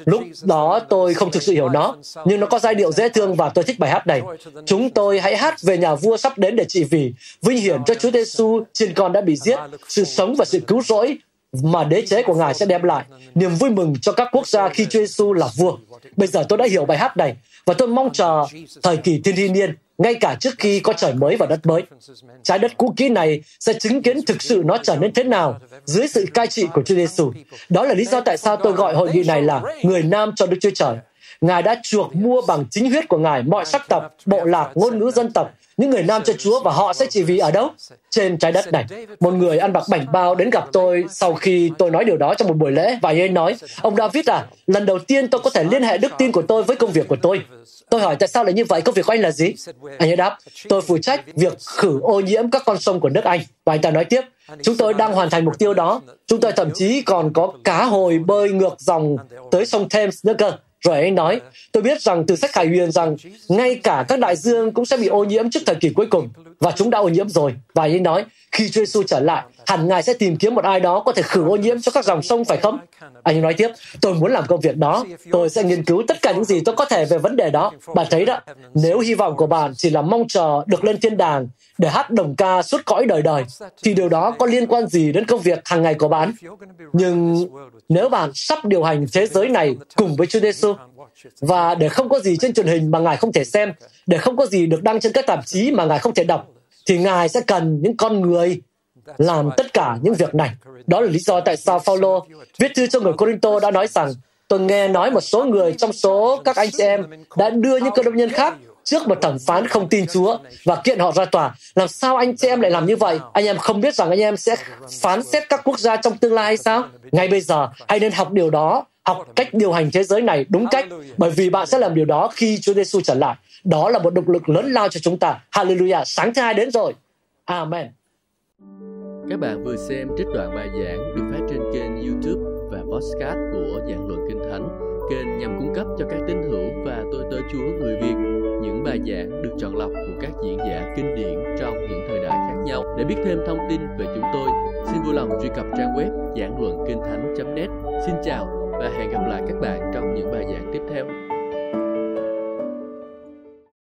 Lúc đó tôi không thực sự hiểu nó, nhưng nó có giai điệu dễ thương và tôi thích bài hát này. Chúng tôi hãy hát về nhà vua sắp đến để trị vì, vinh hiển cho Chúa Giêsu trên con đã bị giết, sự sống và sự cứu rỗi mà đế chế của Ngài sẽ đem lại, niềm vui mừng cho các quốc gia khi Chúa Giêsu là vua. Bây giờ tôi đã hiểu bài hát này và tôi mong chờ thời kỳ thiên thiên niên ngay cả trước khi có trời mới và đất mới. Trái đất cũ kỹ này sẽ chứng kiến thực sự nó trở nên thế nào dưới sự cai trị của Chúa Giêsu. Đó là lý do tại sao tôi gọi hội nghị này là Người Nam cho Đức Chúa Trời. Ngài đã chuộc mua bằng chính huyết của Ngài mọi sắc tộc, bộ lạc, ngôn ngữ dân tộc, những người nam cho Chúa và họ sẽ chỉ vì ở đâu? Trên trái đất này. Một người ăn mặc bảnh bao đến gặp tôi sau khi tôi nói điều đó trong một buổi lễ và ấy nói, ông David à, lần đầu tiên tôi có thể liên hệ đức tin của tôi với công việc của tôi. Tôi hỏi tại sao lại như vậy, công việc của anh là gì? Anh ấy đáp, tôi phụ trách việc khử ô nhiễm các con sông của nước Anh. Và anh ta nói tiếp, chúng tôi đang hoàn thành mục tiêu đó. Chúng tôi thậm chí còn có cá hồi bơi ngược dòng tới sông Thames nữa cơ. Rồi anh nói, tôi biết rằng từ sách Khải Huyền rằng ngay cả các đại dương cũng sẽ bị ô nhiễm trước thời kỳ cuối cùng. Và chúng đã ô nhiễm rồi. Và anh nói, khi Chúa Giêsu trở lại, hẳn Ngài sẽ tìm kiếm một ai đó có thể khử ô nhiễm cho các dòng sông phải không? Anh nói tiếp, tôi muốn làm công việc đó. Tôi sẽ nghiên cứu tất cả những gì tôi có thể về vấn đề đó. Bạn thấy đó, nếu hy vọng của bạn chỉ là mong chờ được lên thiên đàng để hát đồng ca suốt cõi đời đời, thì điều đó có liên quan gì đến công việc hàng ngày của bạn? Nhưng nếu bạn sắp điều hành thế giới này cùng với Chúa Giêsu và để không có gì trên truyền hình mà Ngài không thể xem, để không có gì được đăng trên các tạp chí mà Ngài không thể đọc, thì Ngài sẽ cần những con người làm tất cả những việc này. Đó là lý do tại sao Phaolô viết thư cho người Corinto đã nói rằng tôi nghe nói một số người trong số các anh chị em đã đưa những cơ đốc nhân khác trước một thẩm phán không tin Chúa và kiện họ ra tòa. Làm sao anh chị em lại làm như vậy? Anh em không biết rằng anh em sẽ phán xét các quốc gia trong tương lai hay sao? Ngay bây giờ, hãy nên học điều đó, học cách điều hành thế giới này đúng cách, bởi vì bạn sẽ làm điều đó khi Chúa Giêsu trở lại. Đó là một động lực lớn lao cho chúng ta. Hallelujah, sáng thứ hai đến rồi. Amen. Các bạn vừa xem trích đoạn bài giảng được phát trên kênh YouTube và podcast của Giảng Luận Kinh Thánh, kênh nhằm cung cấp cho các tín hữu và tôi tớ Chúa người Việt những bài giảng được chọn lọc của các diễn giả kinh điển trong những thời đại khác nhau. Để biết thêm thông tin về chúng tôi, xin vui lòng truy cập trang web giảng luận kinh thánh.net. Xin chào và hẹn gặp lại các bạn trong những bài giảng tiếp theo.